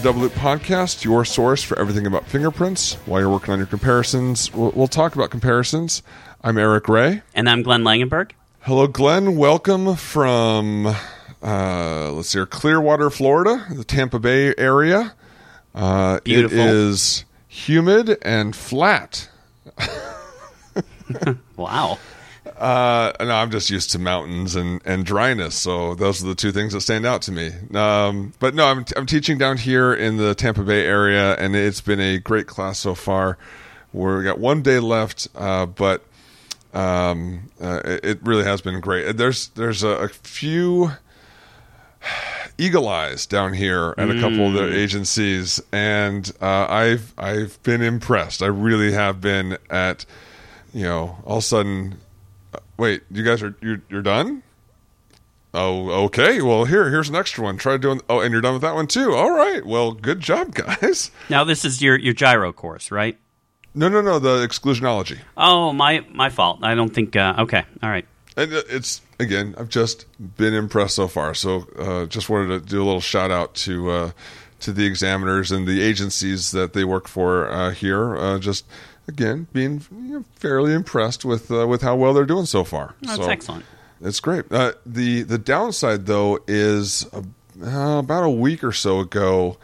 the Double Loop Podcast, your source for everything about fingerprints. While you're working on your comparisons, we'll, we'll talk about comparisons. I'm Eric Ray. And I'm Glenn Langenberg. Hello, Glenn. Welcome from, uh, let's see here, Clearwater, Florida, the Tampa Bay area. Uh, Beautiful. It is humid and flat. Wow. Uh, no, I'm just used to mountains and, and dryness, so those are the two things that stand out to me. Um, but no, I'm I'm teaching down here in the Tampa Bay area, and it's been a great class so far. We've got one day left, uh, but um, uh, it, it really has been great. There's there's a, a few eagle eyes down here at a couple of the agencies, and uh, I've I've been impressed. I really have been at you know all of a sudden. Wait, you guys are you're, you're done? Oh, okay. Well, here here's an extra one. Try doing. Oh, and you're done with that one too. All right. Well, good job, guys. Now this is your your gyro course, right? No, no, no. The exclusionology. Oh, my my fault. I don't think. Uh, okay. All right. And uh, it's again, I've just been impressed so far. So, uh, just wanted to do a little shout out to uh, to the examiners and the agencies that they work for uh, here. Uh, just again, being you know, fairly impressed with uh, with how well they're doing so far. That's so, excellent. It's great. Uh, the the downside though is uh, about a week or so ago,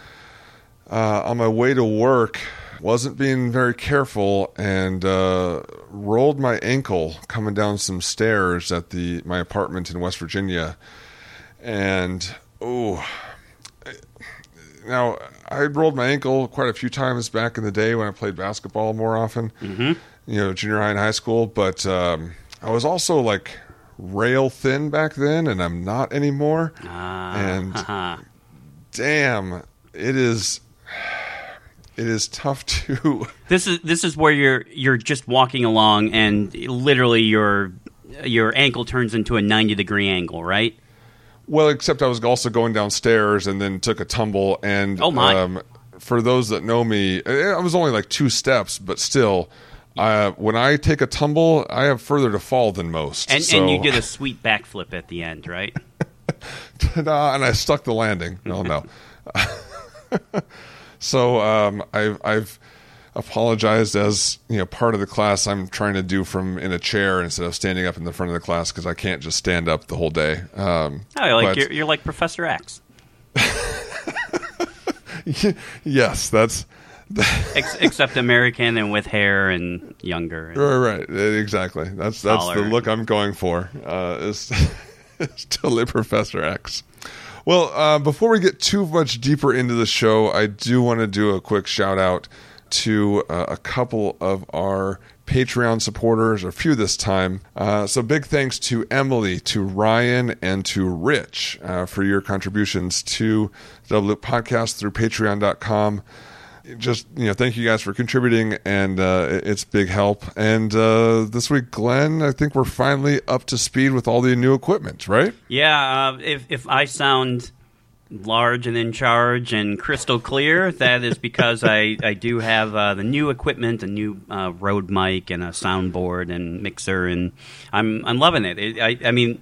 uh, on my way to work, wasn't being very careful and uh, rolled my ankle coming down some stairs at the my apartment in West Virginia, and oh. Now I rolled my ankle quite a few times back in the day when I played basketball more often, mm-hmm. you know, junior high and high school. But um, I was also like rail thin back then, and I'm not anymore. Ah, And- haha. Damn, it is. It is tough to. this is this is where you're you're just walking along and literally your your ankle turns into a ninety degree angle, right? Well, except I was also going downstairs and then took a tumble. And Oh, my. Um, for those that know me, eh, I was only like two steps, but still, uh, when I take a tumble, I have further to fall than most. And so, and you did a sweet backflip at the end, right? and I stuck the landing. No, no. so um, I've, I've apologized as you know part of the class I'm trying to do from in a chair instead of standing up in the front of the class because I can't just stand up the whole day. Um, Oh, you're like but- you're, you're like Professor X, yes, that's Ex- except American and with hair and younger. and- right, right, exactly. That's that's the look I'm going for. Uh, is is totally Professor X. Well, uh, before we get too much deeper into the show, I do want to do a quick shout out to uh, a couple of our Patreon supporters, or a few this time. Uh, so big thanks to Emily, to Ryan, and to Rich uh, for your contributions to the Loop Podcast through Patreon.com just you know thank you guys for contributing and uh, it's big help. And uh, this week glenn i think we're finally up to speed with all the new equipment right? Yeah, uh, if if I sound large and in charge and crystal clear, that is because I, I do have uh, the new equipment, a new uh, Rode mic and a soundboard and mixer, and I'm I'm loving it. it I I mean,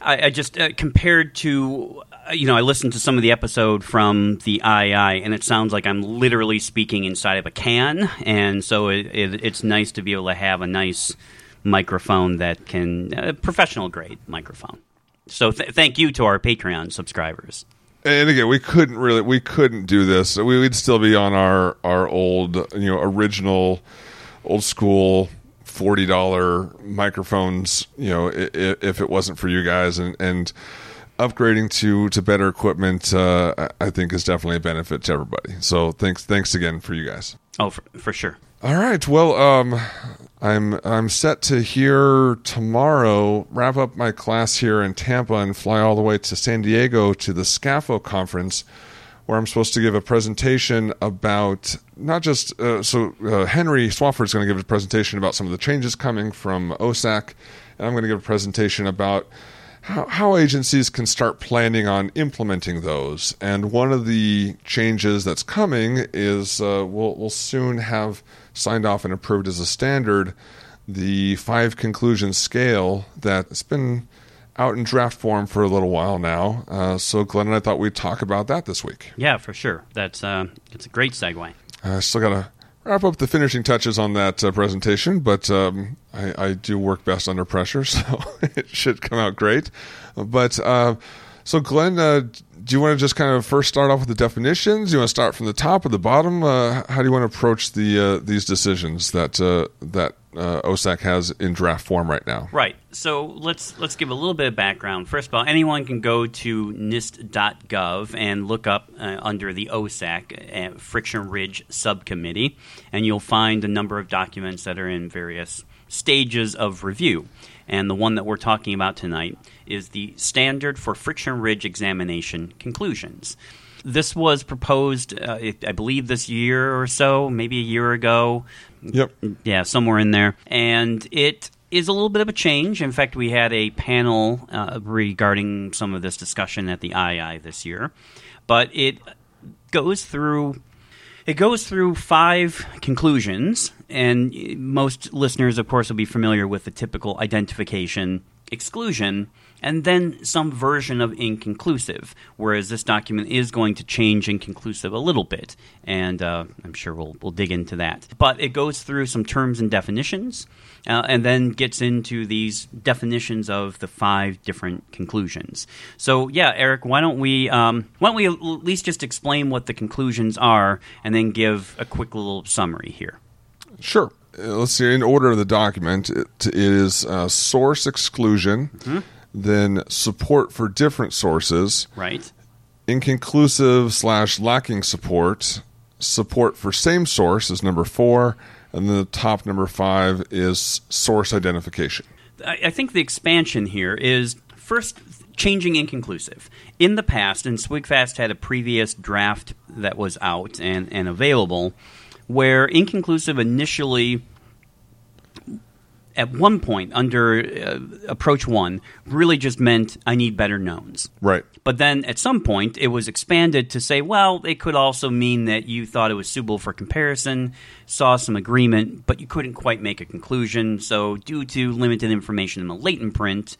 I, I just uh, compared to uh, you know I listened to some of the episode from the II, and it sounds like I'm literally speaking inside of a can, and so it, it, it's nice to be able to have a nice microphone that can uh, professional grade microphone. So th- thank you to our Patreon subscribers. and again we couldn't really we couldn't do this we would still be on our our old you know original old school $40 microphones you know i- i- if it wasn't for you guys and and upgrading to to better equipment uh, I- i think is definitely a benefit to everybody so thanks thanks again for you guys Oh, for, for sure. All right. Well, um, I'm I'm set to here tomorrow. Wrap up my class here in Tampa and fly all the way to San Diego to the SCAFO conference, where I'm supposed to give a presentation about not just uh, so uh, Henry is going to give a presentation about some of the changes coming from OSAC, and I'm going to give a presentation about how, how agencies can start planning on implementing those. And one of the changes that's coming is uh, we'll, we'll soon have signed off and approved as a standard the five conclusion scale that's been out in draft form for a little while now. Uh, so Glenn and I thought we'd talk about that this week. Yeah, for sure. That's uh, it's a great segue. I still got to wrap up the finishing touches on that uh, presentation, but um, I, I, do work best under pressure, so it should come out great. But uh, so, Glenn, uh, do you want to just kind of first start off with the definitions? Do you want to start from the top or the bottom? Uh, how do you want to approach the uh, these decisions that uh, that uh, OSAC has in draft form right now? Right. So let's let's give a little bit of background. First of all, anyone can go to NIST.gov and look up uh, under the OSAC uh, Friction Ridge Subcommittee, and you'll find a number of documents that are in various stages of review. And the one that we're talking about tonight is the Standard for Friction Ridge Examination Conclusions. This was proposed, uh, I believe, this year or so, maybe a year ago. Yep. Yeah, somewhere in there. And it is a little bit of a change. In fact, we had a panel uh, regarding some of this discussion at the II this year. But it goes through it goes through five conclusions, and most listeners, of course, will be familiar with the typical identification exclusion and then some version of inconclusive, whereas this document is going to change inconclusive a little bit, and uh, I'm sure we'll, we'll dig into that. But it goes through some terms and definitions, uh, and then gets into these definitions of the five different conclusions. So, yeah, Eric, why don't we um, why don't we at least just explain what the conclusions are, and then give a quick little summary here? Sure. Uh, let's see. In order of the document, it is uh, source exclusion. Mm-hmm then support for different sources. Right. Inconclusive slash lacking support. Support for same source is number four. And then the top number five is source identification. I think the expansion here is first changing inconclusive. In the past, and SWGFAST had a previous draft that was out and, and available, where inconclusive initially at one point under uh, approach one really just meant I need better knowns. Right. But then at some point it was expanded to say, well, it could also mean that you thought it was suitable for comparison, saw some agreement, but you couldn't quite make a conclusion. So due to limited information in the latent print,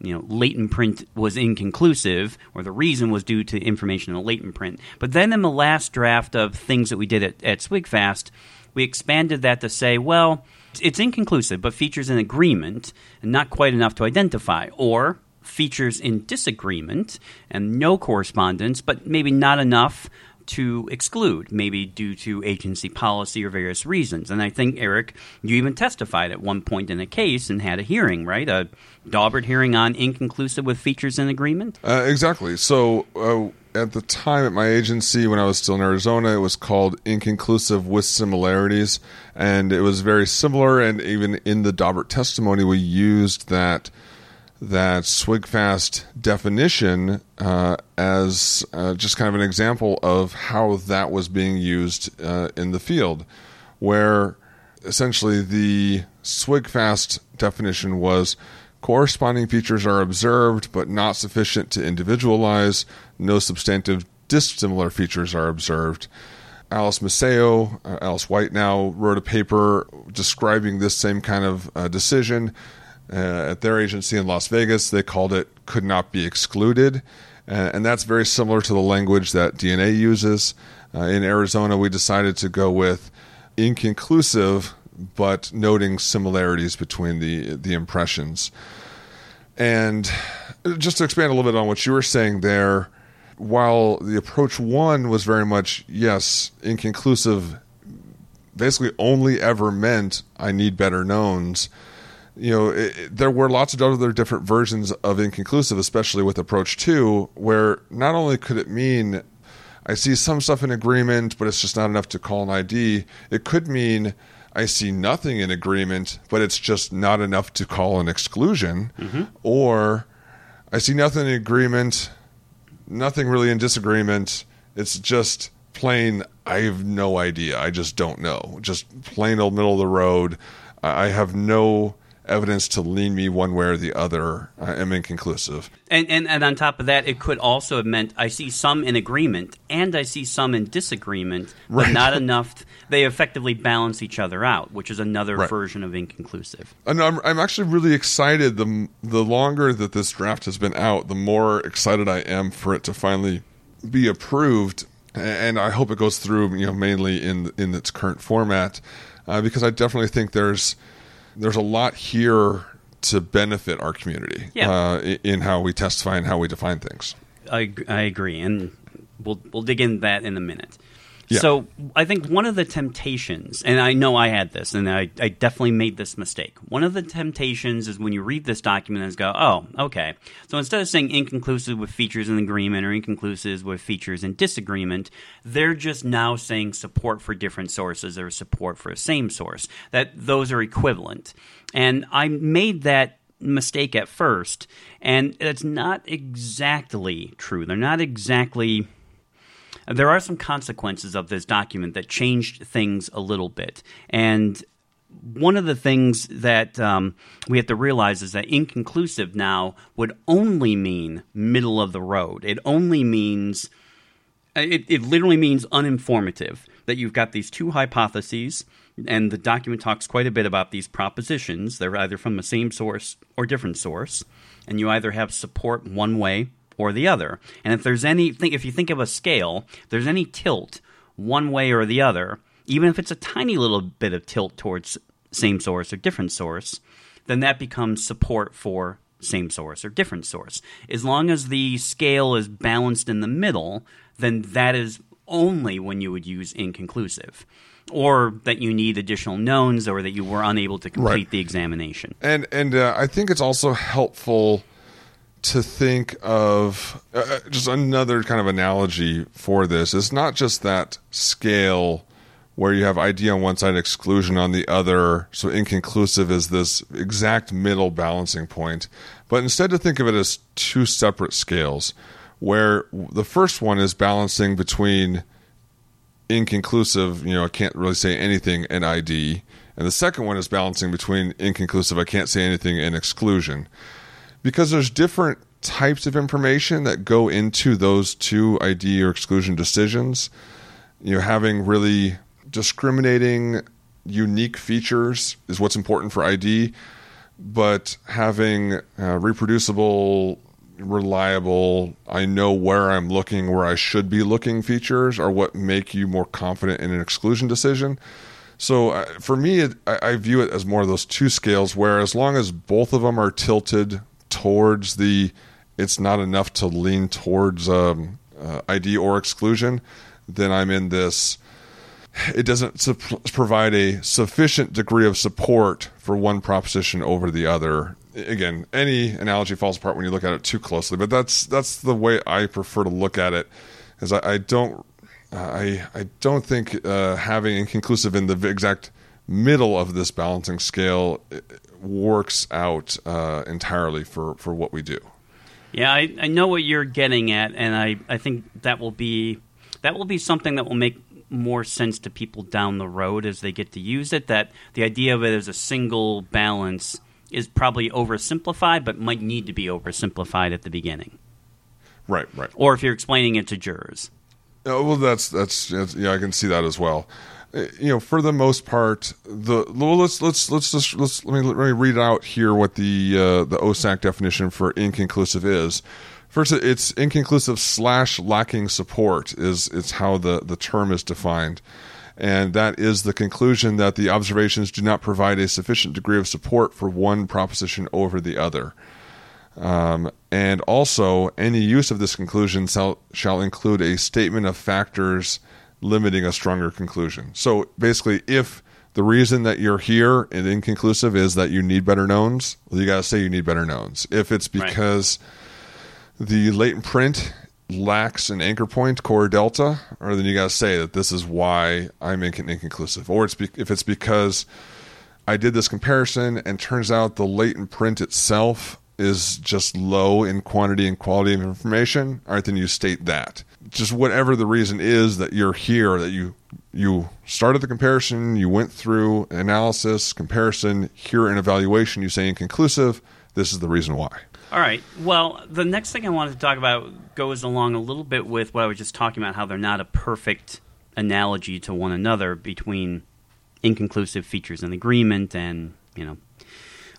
you know, latent print was inconclusive, or the reason was due to information in the latent print. But then in the last draft of things that we did at, at SWGFAST, we expanded that to say, well, it's inconclusive, but features an agreement and not quite enough to identify, or features in disagreement and no correspondence, but maybe not enough to exclude, maybe due to agency policy or various reasons. And I think, Eric, you even testified at one point in a case and had a hearing, right? A Daubert hearing on inconclusive with features in agreement? Uh, exactly. So, uh, at the time at my agency when I was still in Arizona, it was called Inconclusive with Similarities, and it was very similar. And even in the Daubert testimony, we used that that SWGFAST definition uh, as uh, just kind of an example of how that was being used uh, in the field, where essentially the SWGFAST definition was Corresponding features are observed, but not sufficient to individualize. No substantive dissimilar features are observed. Alice Maceo, uh, Alice White now wrote a paper describing this same kind of uh, decision uh, at their agency in Las Vegas. They called it could not be excluded. Uh, and that's very similar to the language that DNA uses. Uh, in Arizona, we decided to go with inconclusive but noting similarities between the the impressions. And just to expand a little bit on what you were saying there, while the approach one was very much yes inconclusive, basically only ever meant I need better knowns. You know, it, there were lots of other different versions of inconclusive, especially with approach two, where not only could it mean I see some stuff in agreement, but it's just not enough to call an ID. It could mean I see nothing in agreement, but it's just not enough to call an exclusion, mm-hmm. or I see nothing in agreement, nothing really in disagreement. It's just plain, I have no idea. I just don't know. Just plain old middle of the road. I have no evidence to lean me one way or the other, I am inconclusive. And, and and on top of that, it could also have meant I see some in agreement and I see some in disagreement, but Right. not enough. They effectively balance each other out, which is another Right. version of inconclusive. And I'm, I'm actually really excited. The the longer that this draft has been out, the more excited I am for it to finally be approved. And I hope it goes through, you know, mainly in in its current format, uh, because I definitely think there's there's a lot here to benefit our community Yeah. uh, in how we testify and how we define things. I, I agree, and we'll we'll dig into that in a minute. Yeah. So I think one of the temptations, and I know I had this, and I, I definitely made this mistake. One of the temptations is when you read this document and go, oh, okay. So instead of saying inconclusive with features in agreement or inconclusive with features in disagreement, they're just now saying support for different sources or support for a same source. That those are equivalent. And I made that mistake at first, and it's not exactly true. They're not exactly. There are some consequences of this document that changed things a little bit, and one of the things that um, we have to realize is that inconclusive now would only mean middle of the road. It only means it, it literally means uninformative that you've got these two hypotheses and the document talks quite a bit about these propositions. They're either from the same source or different source. And you either have support one way or the other and if there's any think if you think of a scale there's any tilt one way or the other even if it's a tiny little bit of tilt towards same source or different source then that becomes support for same source or different source. As long as the scale is balanced in the middle, then that is only when you would use inconclusive. Or that you need additional knowns or that you were unable to complete Right. the examination. And and uh, I think it's also helpful to think of uh, uh, just another kind of analogy for this. It's not just that scale where you have ID on one side, exclusion on the other. So inconclusive is this exact middle balancing point. But instead, to think of it as two separate scales, where the first one is balancing between inconclusive, you know, I can't really say anything and ID. And the second one is balancing between inconclusive, I can't say anything and exclusion. Because there's different types of information that go into those two ID or exclusion decisions. You know, having really discriminating, unique features is what's important for ID, but having uh, reproducible, reliable, I know where I'm looking, where I should be looking features are what make you more confident in an exclusion decision. So uh, for me, it, I, I view it as more of those two scales where as long as both of them are tilted towards the, it's not enough to lean towards um, uh, ID or exclusion, then I'm in this it doesn't su- provide a sufficient degree of support for one proposition over the other. Again, any analogy falls apart when you look at it too closely, but that's that's the way I prefer to look at it. Is I, I don't I I don't think uh, having inconclusive in the exact middle of this balancing scale works out uh, entirely for for what we do. Yeah, I, I know what you're getting at, and I, I think that will be that will be something that will make more sense to people down the road as they get to use it. That the idea of it as a single balance is probably oversimplified, but might need to be oversimplified at the beginning, Right, right. or if you're explaining it to jurors. Oh, well, that's, that's that's yeah, I can see that as well. You know, for the most part, the well, let's let's let's just let's let me let me read out here what the uh, the OSAC definition for inconclusive is. First, it's inconclusive slash lacking support is it's how the the term is defined, and that is the conclusion that the observations do not provide a sufficient degree of support for one proposition over the other. Um, and also, any use of this conclusion shall, shall include a statement of factors limiting a stronger conclusion. So basically, if the reason that you're here and inconclusive is that you need better knowns, well, you got to say you need better knowns. If it's Right. because the latent print lacks an anchor point core delta, or then you got to say that this is why I'm inc- inconclusive. Or it's be- if it's because I did this comparison and turns out the latent print itself is just low in quantity and quality of information, all right, then you state that. Just whatever the reason is that you're here, that you you started the comparison, you went through analysis, comparison, here an evaluation, you say inconclusive. This is the reason why. All right. Well, the next thing I wanted to talk about goes along a little bit with what I was just talking about, how they're not a perfect analogy to one another between inconclusive features in agreement and, you know,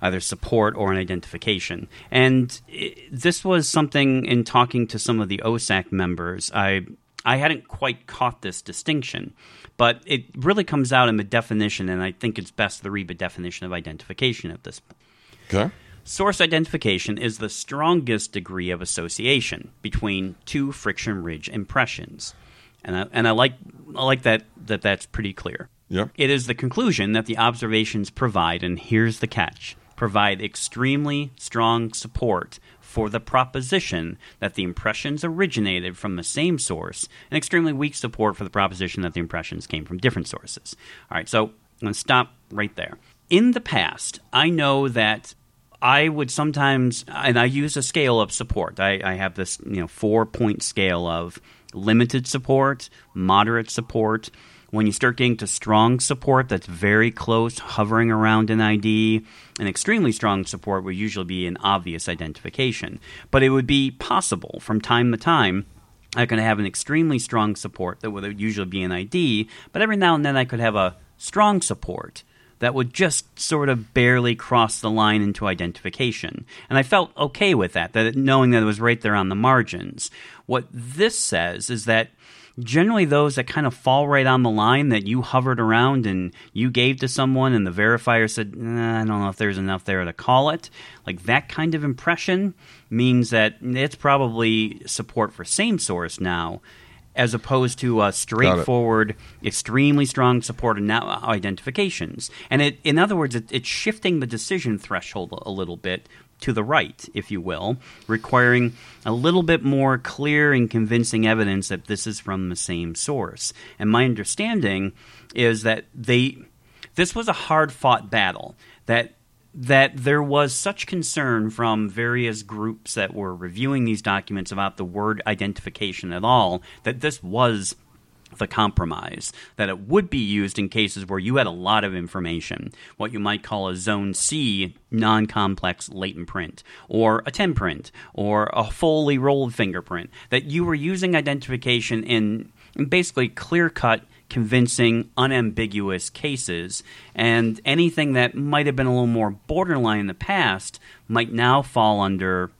either support or an identification. And it, this was something in talking to some of the OSAC members, I I hadn't quite caught this distinction, but it really comes out in the definition, and I think it's best to read the definition of identification at this point. Okay. Source identification is the strongest degree of association between two friction ridge impressions. And I, and I like I like that, that that's pretty clear. Yep. It is the conclusion that the observations provide, and here's the catch provide extremely strong support for the proposition that the impressions originated from the same source, and extremely weak support for the proposition that the impressions came from different sources. All right, so I'm going to stop right there. In the past, I know that I would sometimes, and I use a scale of support. I, I have this, you know, four point scale of limited support, moderate support. When you start getting to strong support that's very close, hovering around an ID, an extremely strong support would usually be an obvious identification. But it would be possible from time to time I could have an extremely strong support that would usually be an ID, but every now and then I could have a strong support that would just sort of barely cross the line into identification. And I felt okay with that, that knowing that it was right there on the margins. What this says is that generally those that kind of fall right on the line that you hovered around and you gave to someone and the verifier said, nah, I don't know if there's enough there to call it. Like that kind of impression means that it's probably support for same source now as opposed to a straightforward, extremely strong support and now uh, identifications. And it, in other words, it, it's shifting the decision threshold a little bit to the right, if you will, requiring a little bit more clear and convincing evidence that this is from the same source. And my understanding is that they this was a hard fought battle that that there was such concern from various groups that were reviewing these documents about the word identification at all that this was the compromise, that it would be used in cases where you had a lot of information, what you might call a zone C non complex latent print, or a 10 print, or a fully rolled fingerprint, that you were using identification in basically clear cut convincing, unambiguous cases, and anything that might have been a little more borderline in the past might now fall under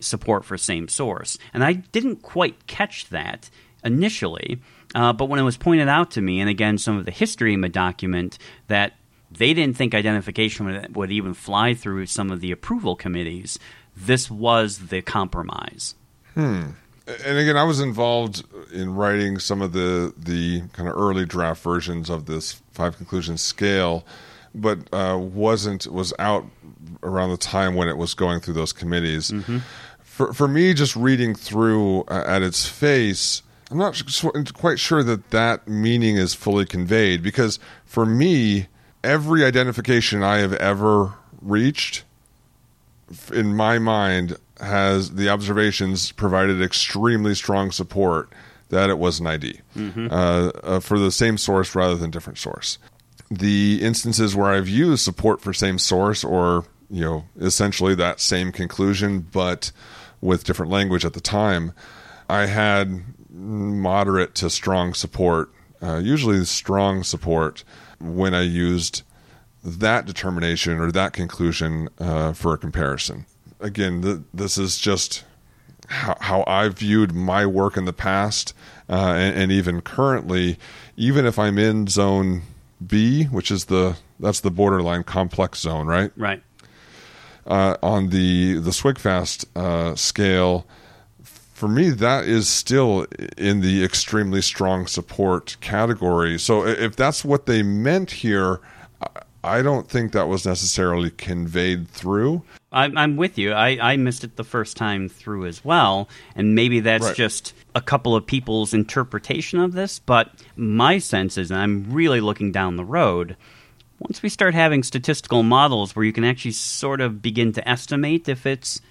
support for same source. And I didn't quite catch that initially, uh, but when it was pointed out to me, and again, some of the history in the document, that they didn't think identification would, would even fly through some of the approval committees, this was the compromise. Hmm and again, I was involved in writing some of the the kind of early draft versions of this five conclusion scale, but uh, wasn't was out around the time when it was going through those committees. Mm-hmm. For for me, just reading through uh, at its face, I'm not quite sure that that meaning is fully conveyed because for me, every identification I have ever reached, in my mind, has the observations provided extremely strong support that it was an ID mm-hmm. uh, uh, for the same source rather than different source. The instances where I've used support for same source or you know essentially that same conclusion but with different language at the time, I had moderate to strong support, uh, usually strong support when I used that determination or that conclusion uh, for a comparison again, the, this is just how, how I've viewed my work in the past, uh, and, and, even currently, even if I'm in zone B, which is the that's the borderline complex zone, right? Right. Uh, on the the SWGFAST uh, scale, for me, that is still in the extremely strong support category. So if that's what they meant here, I don't think that was necessarily conveyed through. I'm, I'm with you. I, I missed it the first time through as well, and maybe that's right. just a couple of people's interpretation of this. But my sense is, and I'm really looking down the road, once we start having statistical models where you can actually sort of begin to estimate if it's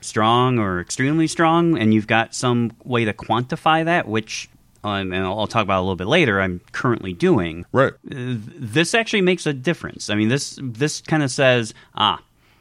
strong or extremely strong, and you've got some way to quantify that, which um, and I'll talk about a little bit later. I'm currently doing right. Uh, this actually makes a difference. I mean, this this kind of says, ah,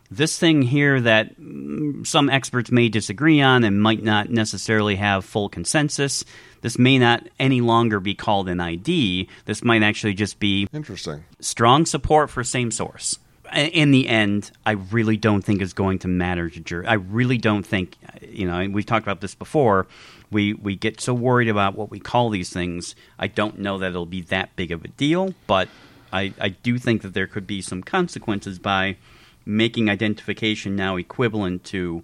this thing here that mm, some experts may disagree on and might not necessarily have full consensus. This may not any longer be called an ID. This might actually just be interesting. Strong support for same source. In the end, I really don't think is going to matter to jury. I really don't think, you know, we've talked about this before. We we get so worried about what we call these things. I don't know that it'll be that big of a deal, but I, I do think that there could be some consequences by making identification now equivalent to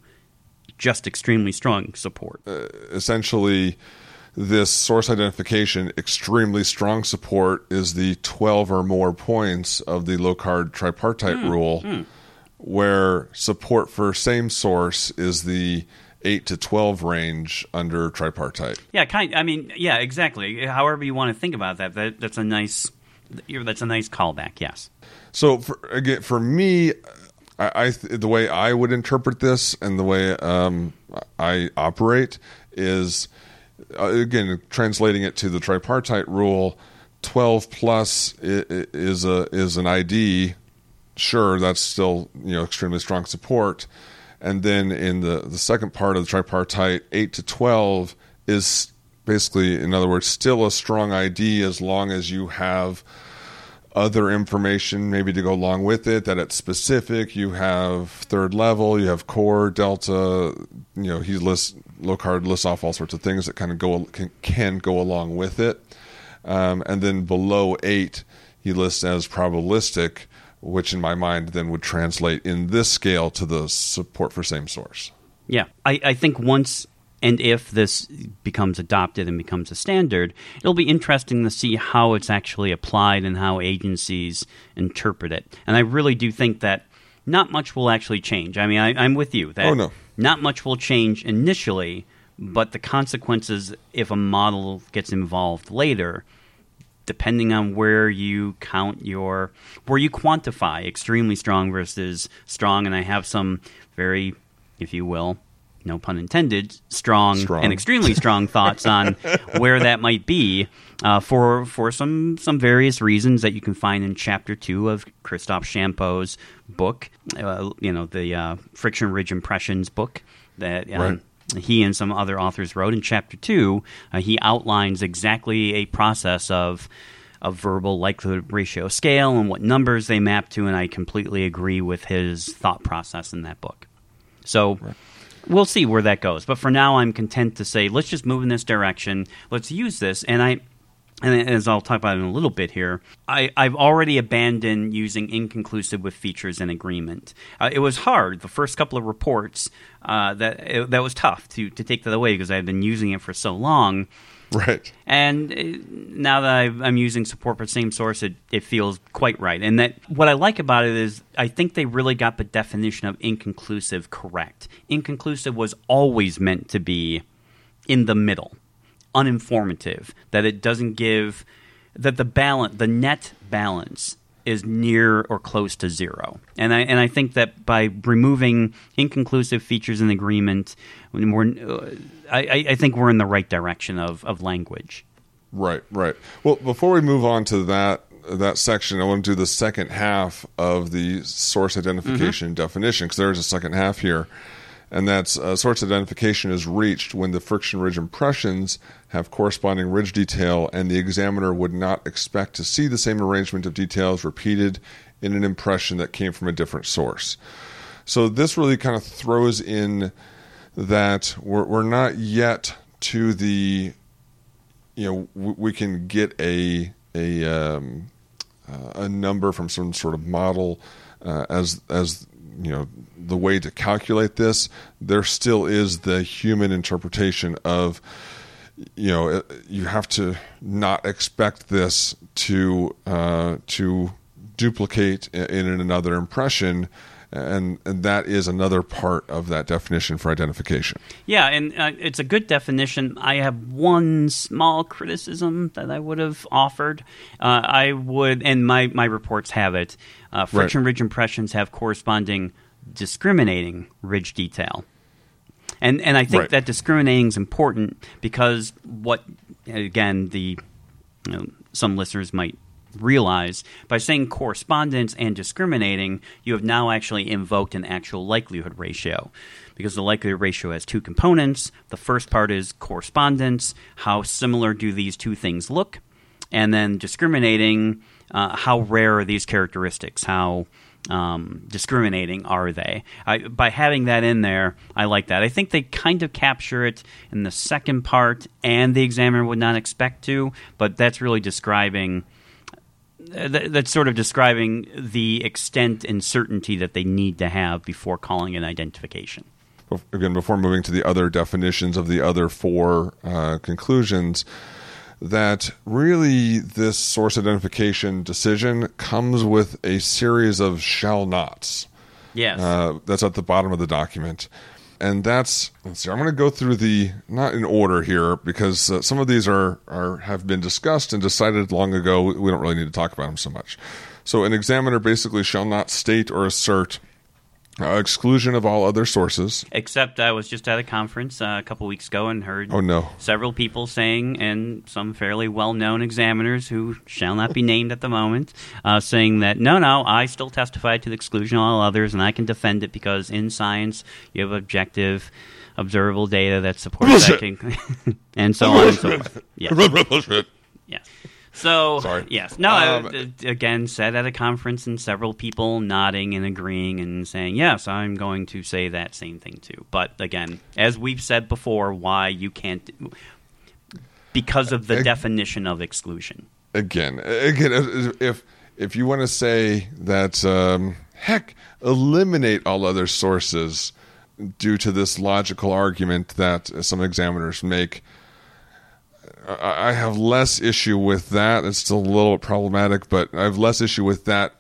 just extremely strong support. Uh, essentially, this source identification, extremely strong support, is the 12 or more points of the Locard tripartite mm, rule, mm. where support for same source is the 8 to 12 range under tripartite. Yeah, kind I mean, yeah, exactly. However you want to think about that, that that's a nice that's a nice callback, yes. So for, again for me I, I the way I would interpret this and the way um, I operate is Uh, again translating it to the tripartite rule. Twelve plus is a is an ID. Sure, that's still you know extremely strong support. And then in the the second part of the tripartite, eight to twelve is basically, in other words, still a strong ID as long as you have other information maybe to go along with it that it's specific you have third level you have core delta you know he lists Locard lists off all sorts of things that kind of go can, can go along with it um, and then below eight he lists as probabilistic which in my mind then would translate in this scale to the support for same source yeah i, I think once and if this becomes adopted and becomes a standard, it'll be interesting to see how it's actually applied and how agencies interpret it. And I really do think that not much will actually change. I mean, I, am with you that oh, no. Not much will change initially, but the consequences if a model gets involved later depending on where you count your where you quantify extremely strong versus strong. And i have some very if you will no pun intended, strong, strong. and extremely strong thoughts on where that might be uh, for for some some various reasons that you can find in chapter two of Christophe Champod's book, uh, you know, the uh, Friction Ridge Impressions book that. Um, right. He and some other authors wrote in chapter two. Uh, he outlines exactly a process of a verbal likelihood ratio scale and what numbers they map to, and I completely agree with his thought process in that book. So, right we'll see where that goes. But for now, I'm content to say let's just move in this direction. Let's use this, and I. And as I'll talk about in a little bit here, I, have already abandoned using inconclusive with features and agreement. Uh, it was hard the first couple of reports. Uh, that it, that was tough to to take that away because I've been using it for so long. Right. And uh, now that i am using support for same source, it, it feels quite right. And that what I like about it is I think they really got the definition of inconclusive correct. Inconclusive was always meant to be in the middle, uninformative, that it doesn't give that the balance, the net balance is near or close to zero. And I and I think that by removing inconclusive features in the agreement, we're, uh, I, I think we're in the right direction of, of language. Right, right. Well, before we move on to that that section, I want to do the second half of the source identification mm-hmm. definition because there is a second half here and that's uh, source identification is reached when the friction ridge impressions have corresponding ridge detail and the examiner would not expect to see the same arrangement of details repeated in an impression that came from a different source. So this really kind of throws in that we're, we're not yet to the you know we can get a a um, uh, a number from some sort of model uh, as as you know the way to calculate this, there still is the human interpretation of you know you have to not expect this to uh, to duplicate in another impression and, and that is another part of that definition for identification. Yeah, and uh, it's a good definition. I have one small criticism that I would have offered. Uh, I would, and my, my reports have it. Uh, friction right. ridge impressions have corresponding discriminating ridge detail. And and I think Right. that discriminating is important because what again the you know, some listeners might realize by saying correspondence and discriminating, you have now actually invoked an actual likelihood ratio. Because the likelihood ratio has two components. The first part is correspondence. How similar do these two things look? And then discriminating, uh, how rare are these characteristics? How um, discriminating are they? I, by having that in there, I like that. I think they kind of capture it in the second part, and the examiner would not expect to, but that's really describing. Th- That's sort of describing the extent and certainty that they need to have before calling an identification. Again before moving to the other definitions of the other four uh, conclusions that really this source identification decision comes with a series of shall nots Yes. uh, that's at the bottom of the document and that's let's see i'm going to go through the not in order here because uh, some of these are, are have been discussed and decided long ago. We don't really need to talk about them so much. So an examiner basically shall not state or assert uh, exclusion of all other sources Except I was just at a conference uh, a couple weeks ago and heard Oh, no. several people saying, and some fairly well known examiners who shall not be named at the moment, uh, saying that no, no, I still testify to the exclusion of all others and I can defend it because in science you have objective, observable data that supports that. And so on and so forth. Yes. So, Sorry. yes. No, Um, I, again, said at a conference and several people nodding and agreeing and saying, yes, I'm going to say that same thing too. But again, as we've said before, why you can't, because of the Eg- definition of exclusion. again again if- if if you want to say that um, heck eliminate all other sources due to this logical argument that some examiners make I have less issue with that. It's still a little problematic, but I have less issue with that.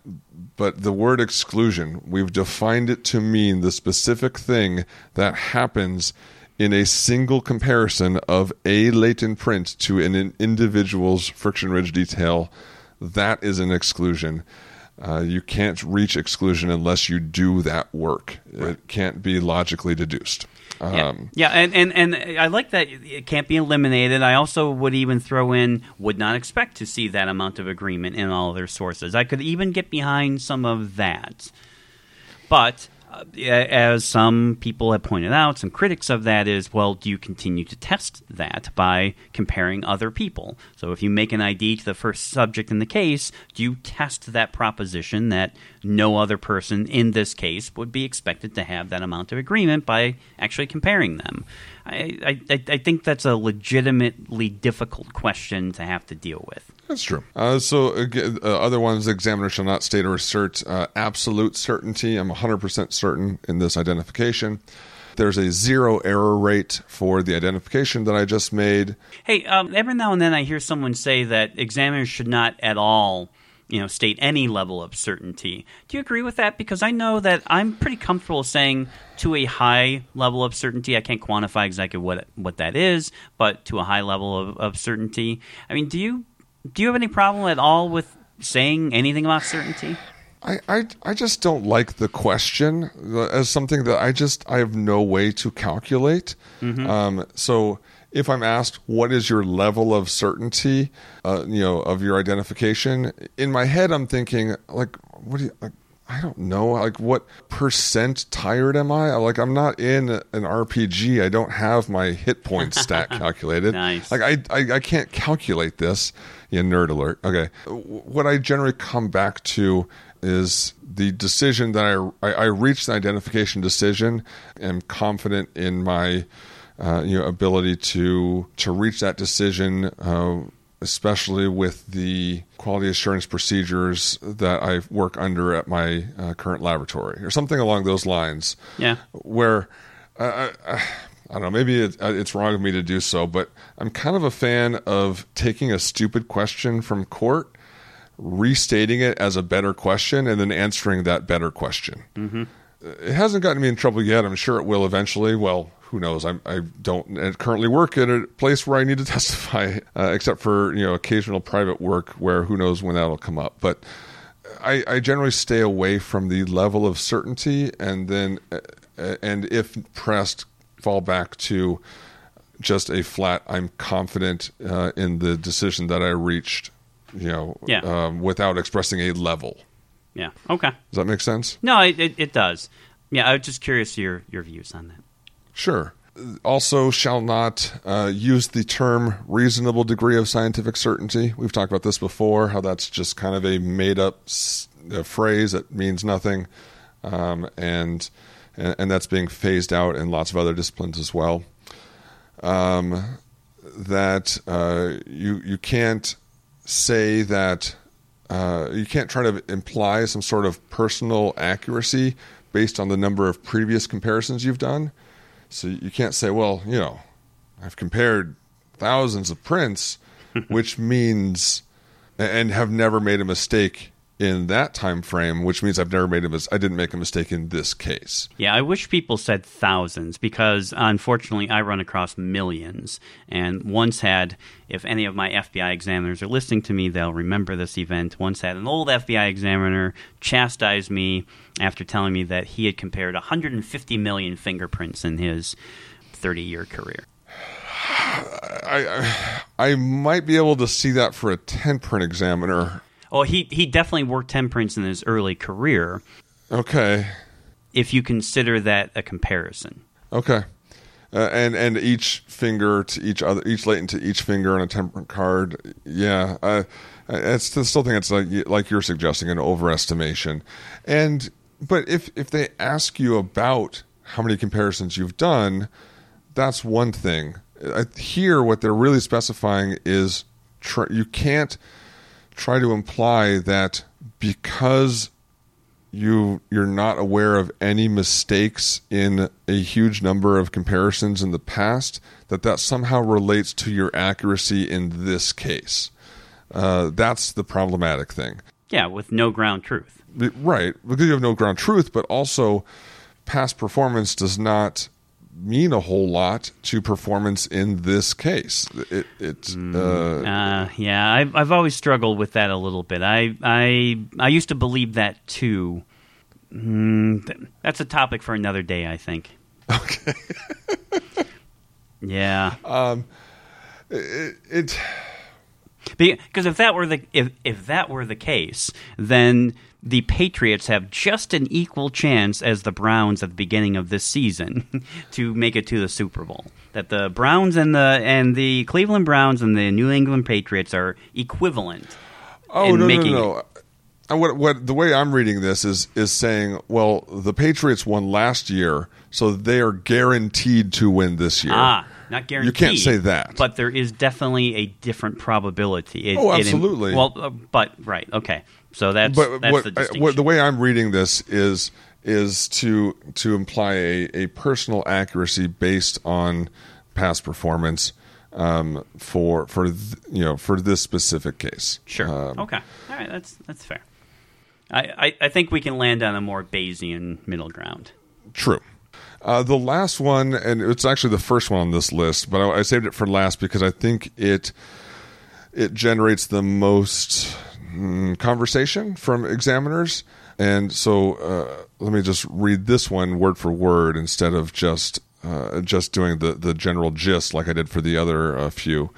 But the word exclusion, we've defined it to mean the specific thing that happens in a single comparison of a latent print to an individual's friction ridge detail. That is an exclusion. Uh, you can't reach exclusion unless you do that work. It can't be logically deduced. Yeah, Um, yeah, and, and and I like that it can't be eliminated. I also would even throw in would not expect to see that amount of agreement in all their sources. I could even get behind some of that, but uh, as some people have pointed out, some critics of that is, well, do you continue to test that by comparing other people? So if you make an ID to the first subject in the case, do you test that proposition that no other person in this case would be expected to have that amount of agreement by actually comparing them? I, I, I think that's a legitimately difficult question to have to deal with. That's true. Uh, so again, uh, other ones, the examiner shall not state or assert uh, absolute certainty. I'm 100% certain in this identification. There's a zero error rate for the identification that I just made. Hey, um, every now and then I hear someone say that examiners should not at all, you know, state any level of certainty. Do you agree with that? Because I know that I'm pretty comfortable saying to a high level of certainty. I can't quantify exactly what what that is, but to a high level of, of certainty. I mean, do you do you have any problem at all with saying anything about certainty? I, I, I just don't like the question as something that I just I have no way to calculate. Um, so if I'm asked what is your level of certainty, uh, you know, of your identification, in my head I'm thinking like, what do you like? I don't know. Like, what percent tired am I? Like, I'm not in an RPG. I don't have my hit point stat calculated. Nice. Like, I, I, I can't calculate this. Yeah, nerd alert. Okay. What I generally come back to is the decision that I, I, I reached the identification decision. Am confident in my uh, you know ability to to reach that decision. Uh, especially with the quality assurance procedures that I work under at my uh, current laboratory, or something along those lines. Yeah. Where uh, I, I don't know, maybe it, uh, it's wrong of me to do so, but I'm kind of a fan of taking a stupid question from court, restating it as a better question, and then answering that better question. Mm-hmm. It hasn't gotten me in trouble yet. I'm sure it will eventually. Well, who knows? I, I don't currently work at a place where I need to testify, uh, except for you know occasional private work where who knows when that'll come up. But I, I generally stay away from the level of certainty, and then uh, and if pressed, fall back to just a flat. I'm confident uh, in the decision that I reached. You know, Yeah. um, without expressing a level. Yeah. Okay. Does that make sense? No, it, it, it does. Yeah, I was just curious your your views on that. Sure. Also, shall not uh, use the term reasonable degree of scientific certainty. We've talked about this before, how that's just kind of a made up s- phrase that means nothing. Um, and, and and that's being phased out in lots of other disciplines as well. Um, that uh, you you can't say that uh, you can't try to imply some sort of personal accuracy based on the number of previous comparisons you've done. So you can't say, well, you know, I've compared thousands of prints, which means, and have never made a mistake in that time frame, which means I've never made a mis- I didn't make a mistake in this case. Yeah, I wish people said thousands because unfortunately I run across millions. And once had, if any of my FBI examiners are listening to me, they'll remember this event. Once had an old FBI examiner chastise me after telling me that he had compared 150 million fingerprints in his 30 year career. I, I I might be able to see that for a ten print examiner. Oh, he, he definitely worked ten prints in his early career Okay, if you consider that a comparison. okay, uh, and and each finger to each other, each latent to each finger on a ten print card. Yeah, I, I still still think it's like like you're suggesting an overestimation, and but if if they ask you about how many comparisons you've done, that's one thing. I, here, what they're really specifying is tr- you can't try to imply that because you you're not aware of any mistakes in a huge number of comparisons in the past that that somehow relates to your accuracy in this case. Uh, that's the problematic thing. Yeah, with no ground truth. Right, because you have no ground truth, but also past performance does not mean a whole lot to performance in this case. It, it uh, Uh, yeah, I've I've always struggled with that a little bit. I I I used to believe that too. Mm, that's a topic for another day, I think. okay. Yeah, It, it because if that were the if if that were the case, then the Patriots have just an equal chance as the Browns at the beginning of this season to make it to the Super Bowl. That the Browns and the and the Cleveland Browns and the New England Patriots are equivalent. Oh in no, no, making no. Uh, What what the way I'm reading this is is saying, well, the Patriots won last year, so they are guaranteed to win this year. Ah, not guaranteed. You can't say that. But there is definitely a different probability. It- Oh, it- absolutely. well, uh, but right, okay. So that's but that's what, the distinction. what the way I'm reading this is is to to imply a, a personal accuracy based on past performance um, for for th- you know for this specific case. sure. Um, okay. All right. That's that's fair. I, I, I think we can land on a more Bayesian middle ground. True. Uh, the last one, and it's actually the first one on this list, but I, I saved it for last because I think it it generates the most conversation from examiners. And so, uh, let me just read this one word for word instead of just uh, just doing the the general gist like I did for the other uh, few.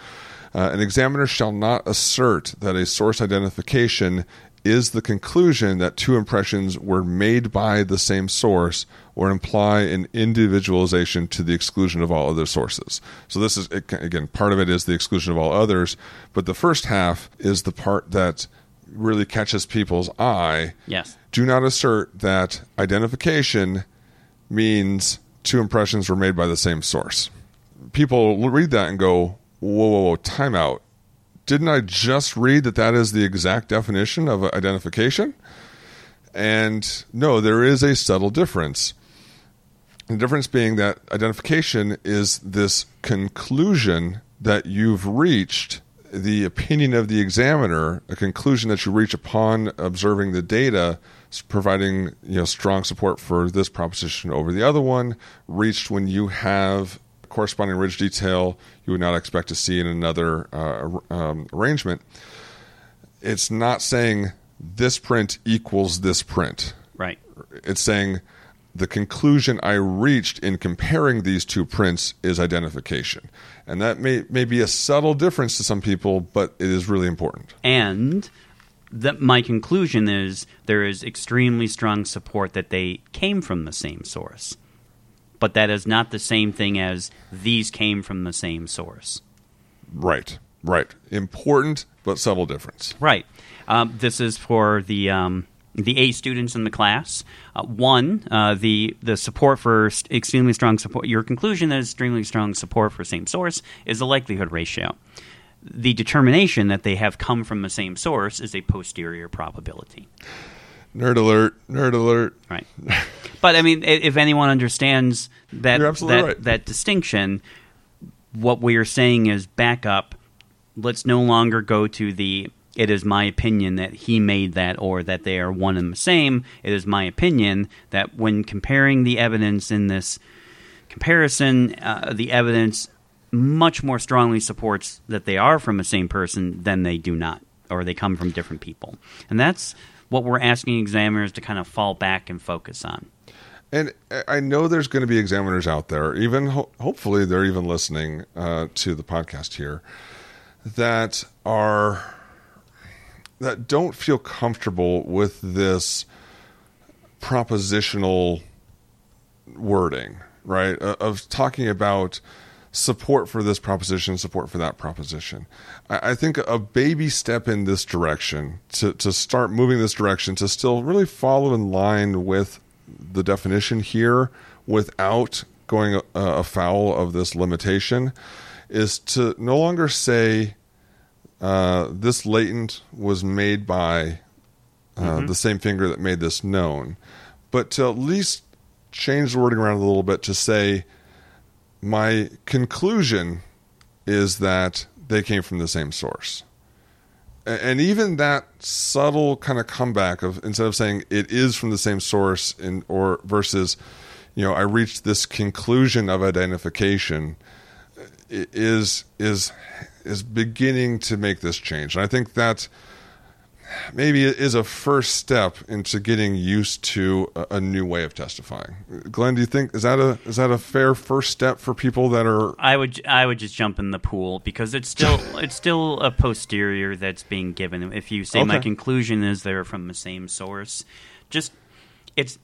Uh, an examiner shall not assert that a source identification is the conclusion that two impressions were made by the same source or imply an individualization to the exclusion of all other sources. So, this is, again, part of it is the exclusion of all others, but the first half is the part that really catches people's eye. Yes. Do not assert that identification means two impressions were made by the same source. People will read that and go, whoa, whoa, whoa, time out. Didn't I just read that that is the exact definition of identification? And no, there is a subtle difference. The difference being that identification is this conclusion that you've reached, the opinion of the examiner, a conclusion that you reach upon observing the data, providing you know strong support for this proposition over the other one, reached when you have corresponding ridge detail you would not expect to see in another uh, um, arrangement. It's not saying this print equals this print Right. it's saying the conclusion I reached in comparing these two prints is identification. And that may, may be a subtle difference to some people, but it is really important. And that my conclusion is there is extremely strong support that they came from the same source. But that is not the same thing as these came from the same source. Right, right. Important, but subtle difference. Right. Um, this is for the um, the A students in the class. Uh, one, uh, the the support for st- extremely strong support. Your conclusion that extremely strong support for same source is the likelihood ratio. The determination that they have come from the same source is a posterior probability. Nerd alert! Nerd alert! Right. but I mean, if anyone understands that that, right. that distinction, what we are saying is back up. Let's no longer go to the it is my opinion that he made that or that they are one and the same. It is my opinion that when comparing the evidence in this comparison, uh, the evidence much more strongly supports that they are from the same person than they do not, or they come from different people. And that's what we're asking examiners to kind of fall back and focus on. And I know there's going to be examiners out there, even ho- hopefully they're even listening uh, to the podcast here, that are that don't feel comfortable with this propositional wording, right? Uh, of talking about support for this proposition, support for that proposition. I, think a baby step in this direction to, to start moving this direction to still really follow in line with the definition here without going uh, afoul of this limitation is to no longer say uh, this latent was made by uh, the same finger that made this known, but to at least change the wording around a little bit to say my conclusion is that they came from the same source. And even that subtle kind of comeback of instead of saying it is from the same source in or versus you know I reached this conclusion of identification is is is beginning to make this change. And I think that maybe it is a first step into getting used to a, a new way of testifying. Glenn, do you think is that a is that a fair first step for people that are I would I would just jump in the pool because it's still it's still a posterior that's being given. If you say my conclusion is they're from the same source, just it's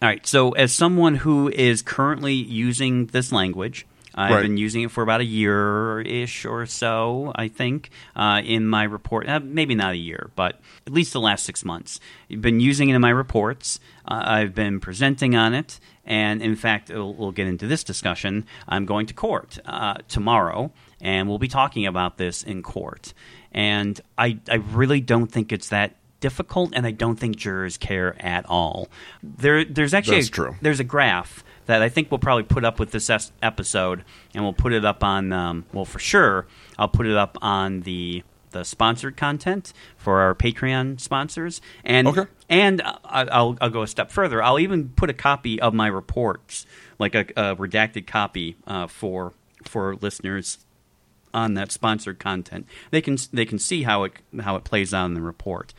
all right. So as someone who is currently using this language. I've Right. been using it for about a year ish or so, I think, uh, in my report. Uh, maybe not a year, but at least the last six months. I've been using it in my reports. Uh, I've been presenting on it. And in fact, we'll, we'll get into this discussion. I'm going to court uh, tomorrow, and we'll be talking about this in court. And I, I really don't think it's that difficult, and I don't think jurors care at all. There, there's actually a, there's a graph that I think we'll probably put up with this es- episode, and we'll put it up on. Um, well, for sure, I'll put it up on the the sponsored content for our Patreon sponsors, and Okay. and I- I'll I'll go a step further. I'll even put a copy of my reports, like a, a redacted copy, uh, for for listeners on that sponsored content. They can they can see how it how it plays out in the report.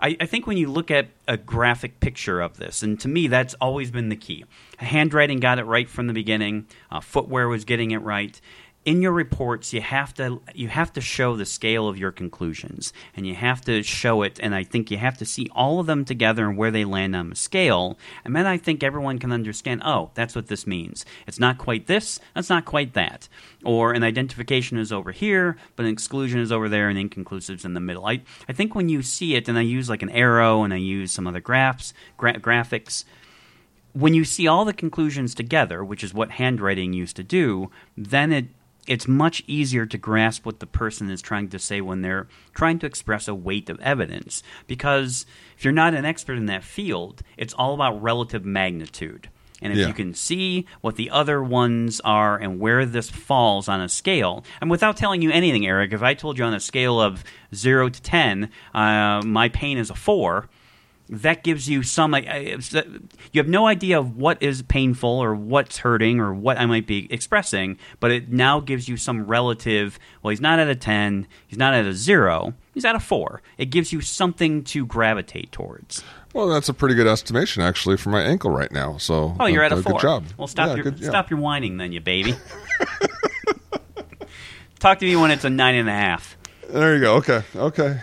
I, I think when you look at a graphic picture of this, and to me that's always been the key. Handwriting got it right from the beginning. Uh, footwear was getting it right. In your reports, you have to you have to show the scale of your conclusions, and you have to show it. And I think you have to see all of them together and where they land on the scale. And then I think everyone can understand. Oh, that's what this means. It's not quite this. That's not quite that. Or an identification is over here, but an exclusion is over there, and inconclusives in the middle. I I think when you see it, and I use like an arrow, and I use some other graphs, gra- graphics when you see all the conclusions together, which is what handwriting used to do, then it it's much easier to grasp what the person is trying to say when they're trying to express a weight of evidence. Because if you're not an expert in that field, it's all about relative magnitude. And if Yeah. you can see what the other ones are and where this falls on a scale, and without telling you anything, Eric, if I told you on a scale of zero to ten, uh, my pain is a four, that gives you some like, uh, you have no idea of what is painful or what's hurting or what I might be expressing, but it now gives you some relative. Well, he's not at a ten, he's not at a zero, he's at a four. It gives you something to gravitate towards. Well, that's a pretty good estimation actually for my ankle right now. So Oh, you're uh, at a uh, four. Good job. Well, stop Yeah, your good- yeah. stop your whining, then, you baby. Talk to me when it's a nine and a half. There you go. Okay. Okay.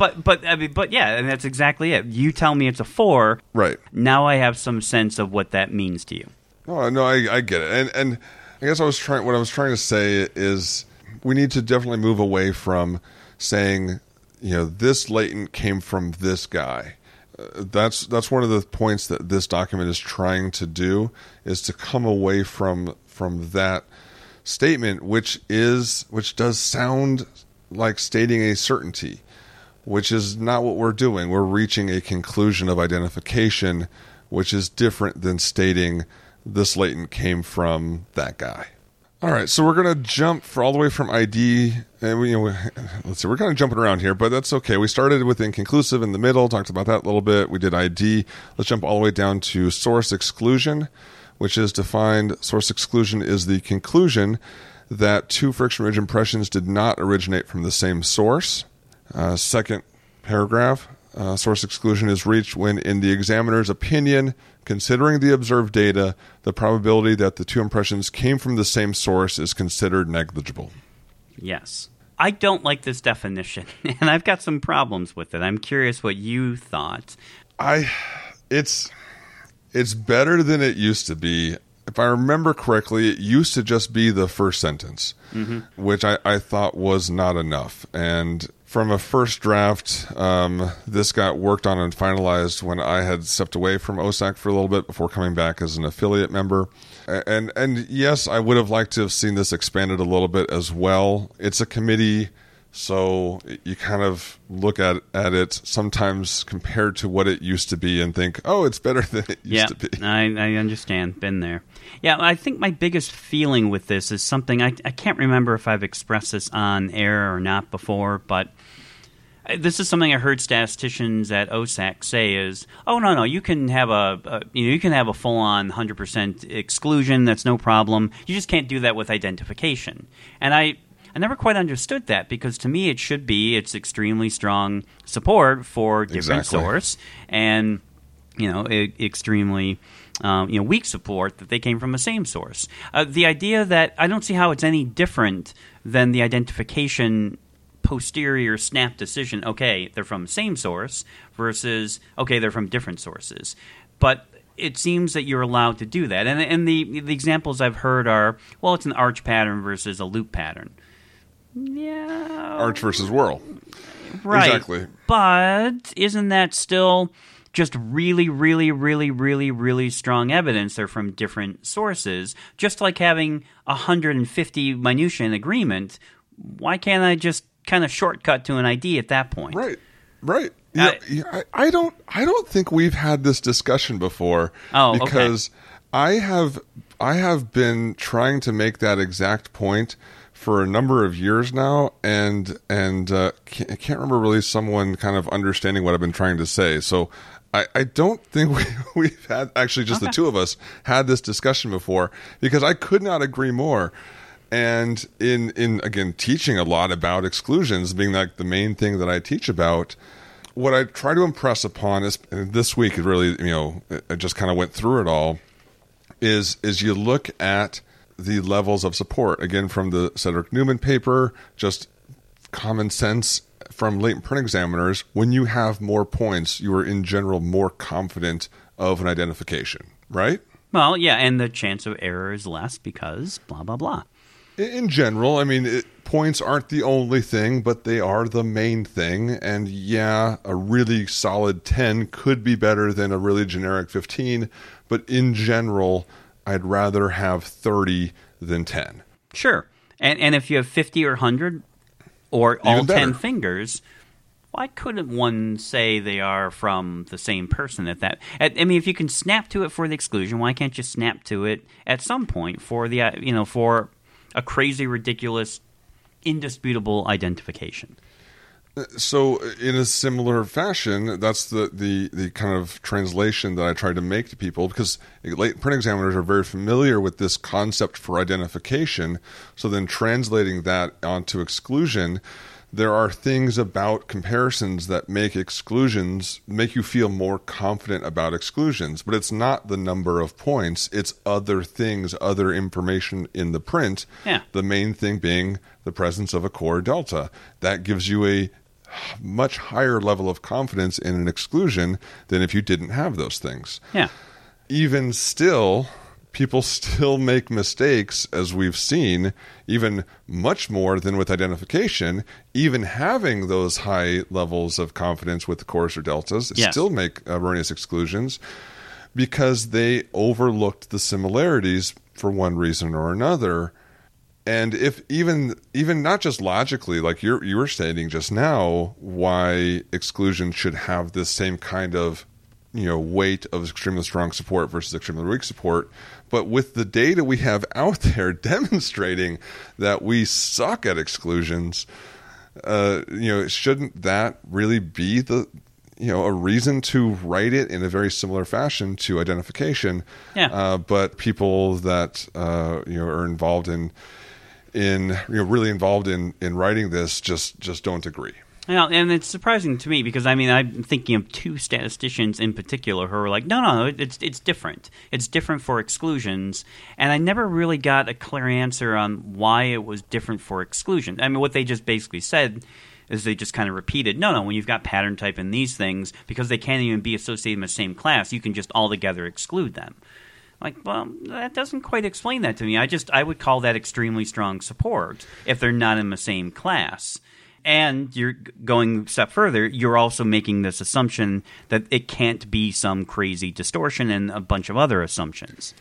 But but I mean, but yeah, and that's exactly it. You tell me it's a four. Right. Now I have some sense of what that means to you. Oh no, I, I get it, and and I guess I was trying. What I was trying to say is we need to definitely move away from saying, you know, this latent came from this guy. Uh, that's that's one of the points that this document is trying to do is to come away from from that statement, which is which does sound like stating a certainty which is not what we're doing. We're reaching a conclusion of identification, which is different than stating this latent came from that guy. All right, so we're to jump for all the way from ID. And we, you know, let's see, we're kind of jumping around here, but that's okay. We started with inconclusive in the middle, talked about that a little bit. We did ID. Let's jump all the way down to source exclusion, which is defined. Source exclusion is the conclusion that two friction ridge impressions did not originate from the same source. Uh, second paragraph uh, source exclusion is reached when, in the examiner's opinion, considering the observed data, the probability that the two impressions came from the same source is considered negligible. Yes. I don't like this definition, and I've got some problems with it. I'm curious what you thought. I, it's, it's better than it used to be. If I remember correctly, it used to just be the first sentence, which I, I thought was not enough. And from a first draft, um, this got worked on and finalized when I had stepped away from OSAC for a little bit before coming back as an affiliate member. And and yes, I would have liked to have seen this expanded a little bit as well. It's a committee, so you kind of look at at it sometimes compared to what it used to be and think, oh, it's better than it used yeah, to be. I, I understand. Been there. Yeah, I think my biggest feeling with this is something I, I can't remember if I've expressed this on air or not before, but this is something I heard statisticians at OSAC say is, oh no no, you can have a, a you know you can have a full on hundred percent exclusion. That's no problem. You just can't do that with identification. And I I never quite understood that because to me it should be it's extremely strong support for different Exactly. source and you know extremely um, you know weak support that they came from the same source. Uh, the idea that I don't see how it's any different than the identification posterior snap decision. Okay, they're from the same source versus okay they're from different sources, but. It seems that you're allowed to do that, and and the the examples I've heard are well, it's an arch pattern versus a loop pattern. Yeah, Arch versus whirl. Right. Exactly. But isn't that still just really, really, really, really, really strong evidence they're from different sources? Just like having 150 minutia in agreement, why can't I just kind of shortcut to an ID at that point? Right. Right. Yeah, Uh, yeah, I, I don't I don't think we've had this discussion before. Oh, okay. because I have I have been trying to make that exact point for a number of years now, and and uh, I can't remember really someone kind of understanding what I've been trying to say. So I, I don't think we, we've had actually just the two of us had this discussion before because I could not agree more. And in in again teaching a lot about exclusions being like the main thing that I teach about, what I try to impress upon is this week it really you know I just kind of went through it all is is you look at the levels of support again from the Cedric Neumann paper, just common sense from latent print examiners. When you have more points, you are in general more confident of an identification, right? Well, yeah, and the chance of error is less because blah, blah, blah. In- general, I mean, it, points aren't the only thing, but they are the main thing. And yeah, a really solid 10 could be better than a really generic 15, but in general, I'd rather have 30 than 10. Sure. And, and if you have 50 or 100 or all better. 10 fingers, why couldn't one say they are from the same person at that? At, I mean, if you can snap to it for the exclusion, why can't you snap to it at some point for the, uh, you know, for a crazy, ridiculous, indisputable identification? So uh, in a similar fashion that's the, the the kind of translation that i try to make to people because print examiners are very familiar with this concept for identification. So then translating that onto exclusion there are things about comparisons that make exclusions make you feel more confident about exclusions. But it's not the number of points it's other things other information in the print. Yeah. the main thing being the presence of a core delta. That gives you a much higher level of confidence in an exclusion than if you didn't have those things Yeah. even still, people still make mistakes, as we've seen, even much more than with identification. Even having those high levels of confidence with the cores or deltas, Yes. still make erroneous exclusions because they overlooked the similarities for one reason or another. And if even even not just logically, like you you were stating just now, why exclusion should have this same kind of you know weight of extremely strong support versus extremely weak support, but with the data we have out there demonstrating that we suck at exclusions, uh, you know, shouldn't that really be the you know a reason to write it in a very similar fashion to identification? Yeah. Uh, but people that uh, you know are involved in in you know really involved in in writing this just just don't agree. Well, and it's surprising to me because I mean I'm thinking of two statisticians in particular who are like, no, no, it's it's different. It's different for exclusions, and I never really got a clear answer on why it was different for exclusion. I mean, what they just basically said is they just kind of repeated, no, no, when you've got pattern type in these things, because they can't even be associated in the same class, you can just altogether exclude them. Like, well, that doesn't quite explain that to me. I just I would call that extremely strong support if they're not in the same class. And you're going a step further, you're also making this assumption that it can't be some crazy distortion and a bunch of other assumptions.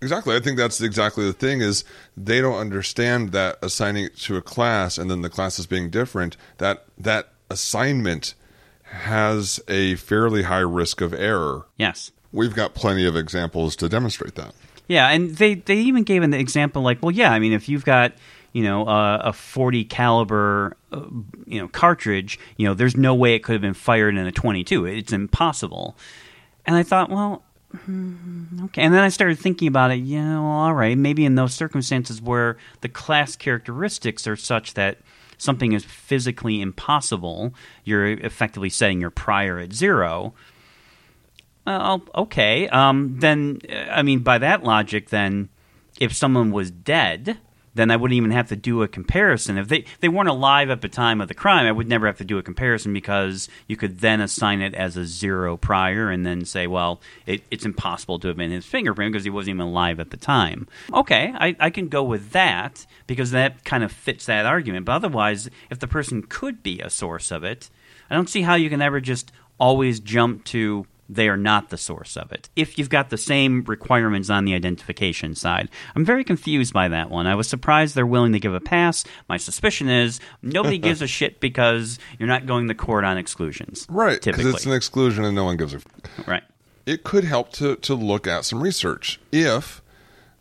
Exactly. I think that's exactly the thing is they don't understand that assigning it to a class and then the classes being different, that that assignment has a fairly high risk of error. Yes. We've got plenty of examples to demonstrate that. Yeah, and they they even gave an example like, well, yeah, I mean, if you've got you know uh, a 40 caliber uh, you know cartridge, you know, there's no way it could have been fired in a 22. It's impossible. And I thought, well, hmm, okay. And then I started thinking about it. Yeah, well, all right, maybe in those circumstances where the class characteristics are such that something is physically impossible, you're effectively setting your prior at zero. Well, okay. Um, then, uh, I mean, by that logic, then, if someone was dead, then I wouldn't even have to do a comparison. If they they weren't alive at the time of the crime, I would never have to do a comparison because you could then assign it as a zero prior and then say, well, it, it's impossible to have been his fingerprint because he wasn't even alive at the time. Okay, I, I can go with that because that kind of fits that argument. But otherwise, if the person could be a source of it, I don't see how you can ever just always jump to they are not the source of it. If you've got the same requirements on the identification side, I'm very confused by that one. I was surprised they're willing to give a pass. My suspicion is nobody gives a shit because you're not going to court on exclusions. Right. Because Typically. it's an exclusion and no one gives a right. it could help to, to look at some research if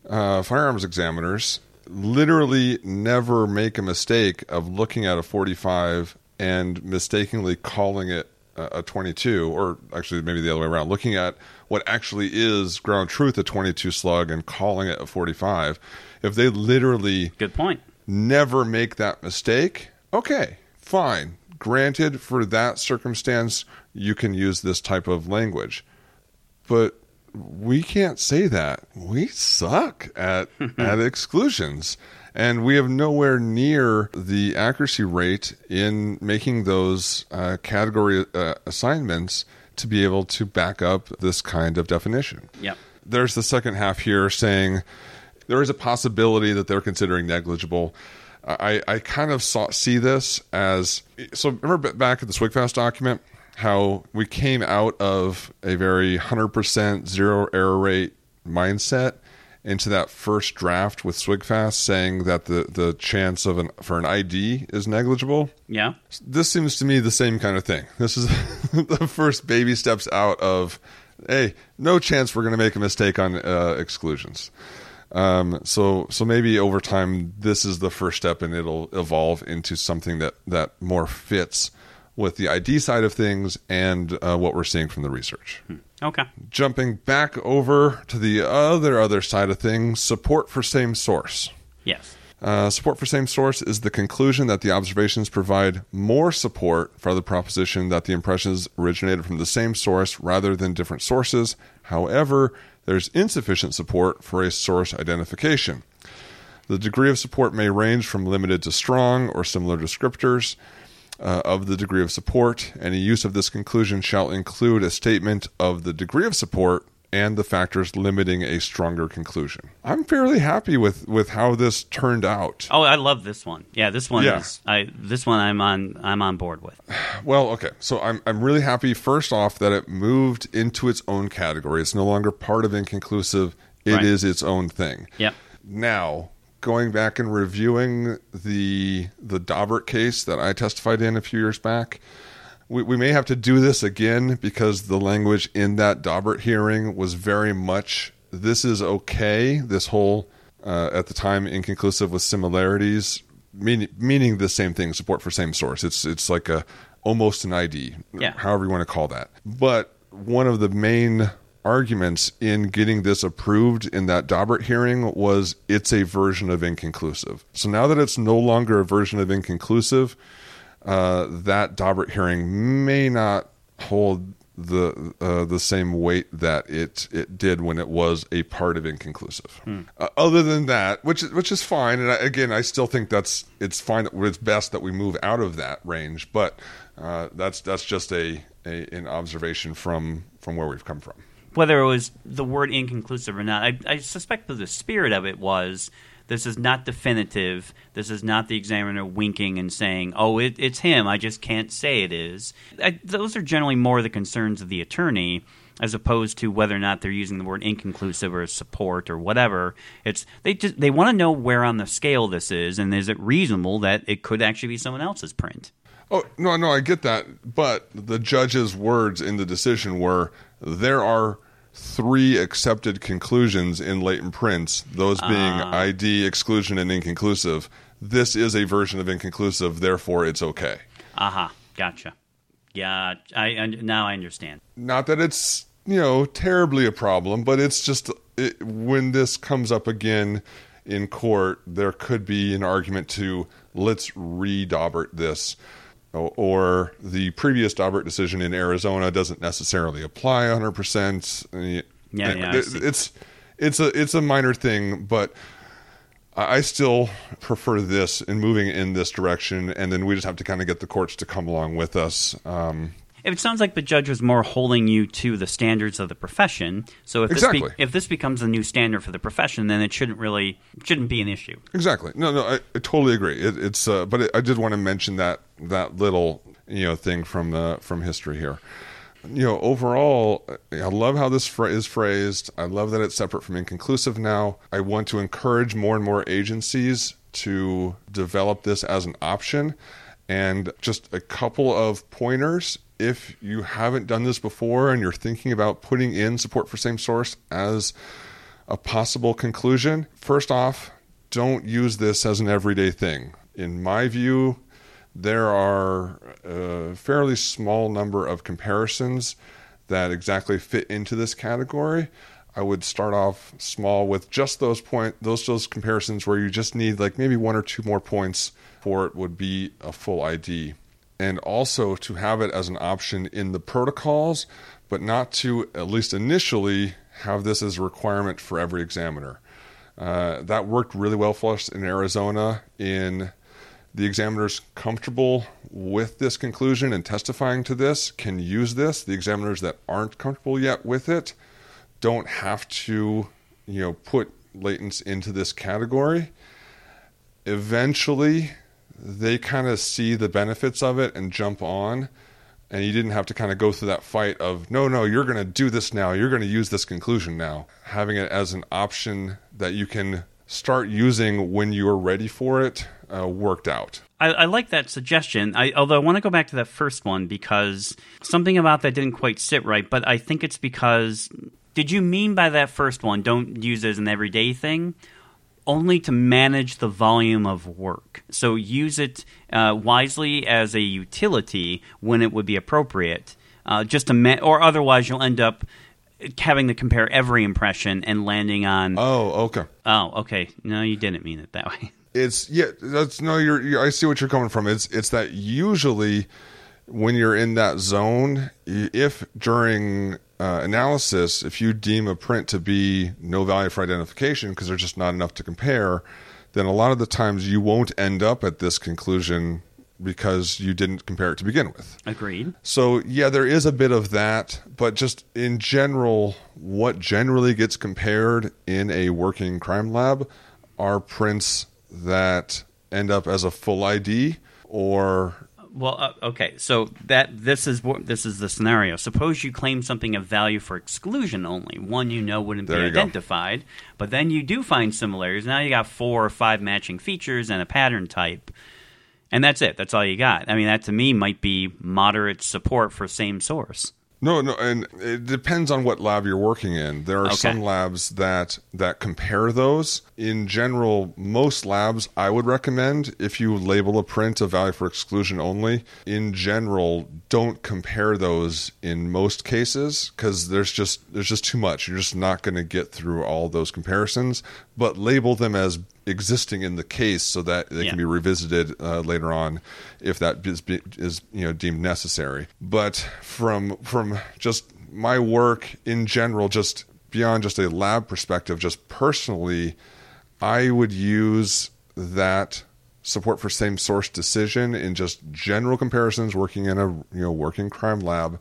uh, firearms examiners literally never make a mistake of looking at a 45 and mistakenly calling it a, a 22 or actually maybe the other way around looking at what actually is ground truth a 22 slug and calling it a 45 if they literally Good point. never make that mistake, okay, fine. Granted, for that circumstance, you can use this type of language. But we can't say that. We suck at, at exclusions. And we have nowhere near the accuracy rate in making those uh, category uh, assignments to be able to back up this kind of definition Yep. there's the second half here saying there is a possibility that they're considering negligible. I, I kind of saw, see this as so. Remember back at the SWGFAST document, how we came out of a very 100% zero error rate mindset into that first draft with SWGFAST saying that the, the chance of an for an ID is negligible Yeah. this seems to me the same kind of thing. This is the first baby steps out of, hey, no chance we're going to make a mistake on uh, exclusions. Um, so, so maybe over time, this is the first step, and it'll evolve into something that that more fits with the ID side of things and uh, what we're seeing from the research. Okay. Jumping back over to the other other side of things, support for same source. Yes. Uh, support for same source is the conclusion that the observations provide more support for the proposition that the impressions originated from the same source rather than different sources. However, there's insufficient support for a source identification. The degree of support may range from limited to strong or similar descriptors uh, of the degree of support. Any use of this conclusion shall include a statement of the degree of support and the factors limiting a stronger conclusion. I'm fairly happy with, with how this turned out. Oh, I love this one. Yeah, this one Yeah. is I this one I'm on I'm on board with. Well, okay. So I'm I'm really happy first off that it moved into its own category. It's no longer part of inconclusive. It is Right. its own thing. Yep. Now, going back and reviewing the the Daubert case that I testified in a few years back, we, we may have to do this again because the language in that Daubert hearing was very much this is okay. This whole uh, at the time inconclusive with similarities, meaning meaning the same thing. Support for same source. It's it's like a almost an ID, Yeah. however you want to call that. But one of the main arguments in getting this approved in that Daubert hearing was it's a version of inconclusive. So now that it's no longer a version of inconclusive, uh, that Daubert hearing may not hold the uh, the same weight that it it did when it was a part of inconclusive. Uh, other than that, which is- which is fine, and I, again, I still think that's it's fine. That it's best that we move out of that range, but uh, that's that's just a, a an observation from from where we've come from. Whether it was the word inconclusive or not, I, I suspect that the spirit of it was this is not definitive. This is not the examiner winking and saying, "Oh, it, it's him. I just can't say it is." I, those are generally more the concerns of the attorney, as opposed to whether or not they're using the word inconclusive or support or whatever. It's they just they want to know where on the scale this is, and is it reasonable that it could actually be someone else's print? Oh no, no, I get that, but the judge's words in the decision were there are three accepted conclusions in latent prints, those being ah. ID, exclusion, and inconclusive. This is a version of inconclusive, therefore it's okay. Aha, gotcha. Yeah, I, I now I understand. Not that it's you know terribly a problem, but it's just it, when this comes up again in court, there could be an argument to let's re-Daubert this, or the previous Daubert decision in Arizona doesn't necessarily apply 100. percent Yeah, yeah, I see. it's it's a it's a minor thing, but. I I still prefer this and moving in this direction, and then we just have to kind of get the courts to come along with us. Um, It sounds like the judge was more holding you to the standards of the profession. So if this be, if this becomes a new standard for the profession, then it shouldn't really shouldn't be an issue. Exactly. No, no, I, I totally agree. It, it's, uh, but it, I did want to mention that that little you know thing from uh, from history here. You know, overall, I love how this phra- is phrased. I love that it's separate from inconclusive now. I want to encourage more and more agencies to develop this as an option. And just a couple of pointers. If you haven't done this before and you're thinking about putting in support for same source as a possible conclusion. First off, don't use this as an everyday thing. In my view, there are a fairly small number of comparisons that exactly fit into this category. I would start off small with just those point those those comparisons where you just need like maybe one or two more points for it would be a full ID. And also to have it as an option in the protocols, but not to at least initially have this as a requirement for every examiner. Uh, that worked really well for us in Arizona in the examiners comfortable with this conclusion and testifying to this can use this. The examiners that aren't comfortable yet with it don't have to, you know, put latents into this category. Eventually, they kind of see the benefits of it and jump on. And you didn't have to kind of go through that fight of, no, no, you're going to do this now. You're going to use this conclusion now. Having it as an option that you can start using when you're ready for it uh, worked out. I, I like that suggestion. I, although I want to go back to that first one because something about that didn't quite sit right. But I think it's because did you mean by that first one? Don't use it as an everyday thing. Only to manage the volume of work. So use it uh, wisely as a utility when it would be appropriate. Uh, just to ma- or otherwise you'll end up having to compare every impression and landing on Oh, okay. oh okay no you didn't mean it that way. it's yeah. That's no. You're, you're. I see what you're coming from. It's it's that usually when you're in that zone, if during uh, analysis, if you deem a print to be no value for identification because there's just not enough to compare, then a lot of the times you won't end up at this conclusion because you didn't compare it to begin with. Agreed. So, yeah, there is a bit of that, but just in general, what generally gets compared in a working crime lab are prints that end up as a full ID or well, uh, okay. So that this is what this is the scenario. Suppose you claim something of value for exclusion only, one you know wouldn't There be you go. identified, but then you do find similarities. Now you got four or five matching features and a pattern type, and that's it. That's all you got. I mean, that to me might be moderate support for same source. No, no, and it depends on what lab you're working in. There are Okay. some labs that that compare those. In general, most labs I would recommend if you label a print a value for exclusion only. In general, don't compare those in most cases because there's just there's just too much. You're just not going to get through all those comparisons. But label them as existing in the case so that they Yeah. can be revisited uh, later on if that is, is you know deemed necessary. But from from just my work in general, just beyond just a lab perspective, just personally, I would use that support for same source decision in just general comparisons working in a you know working crime lab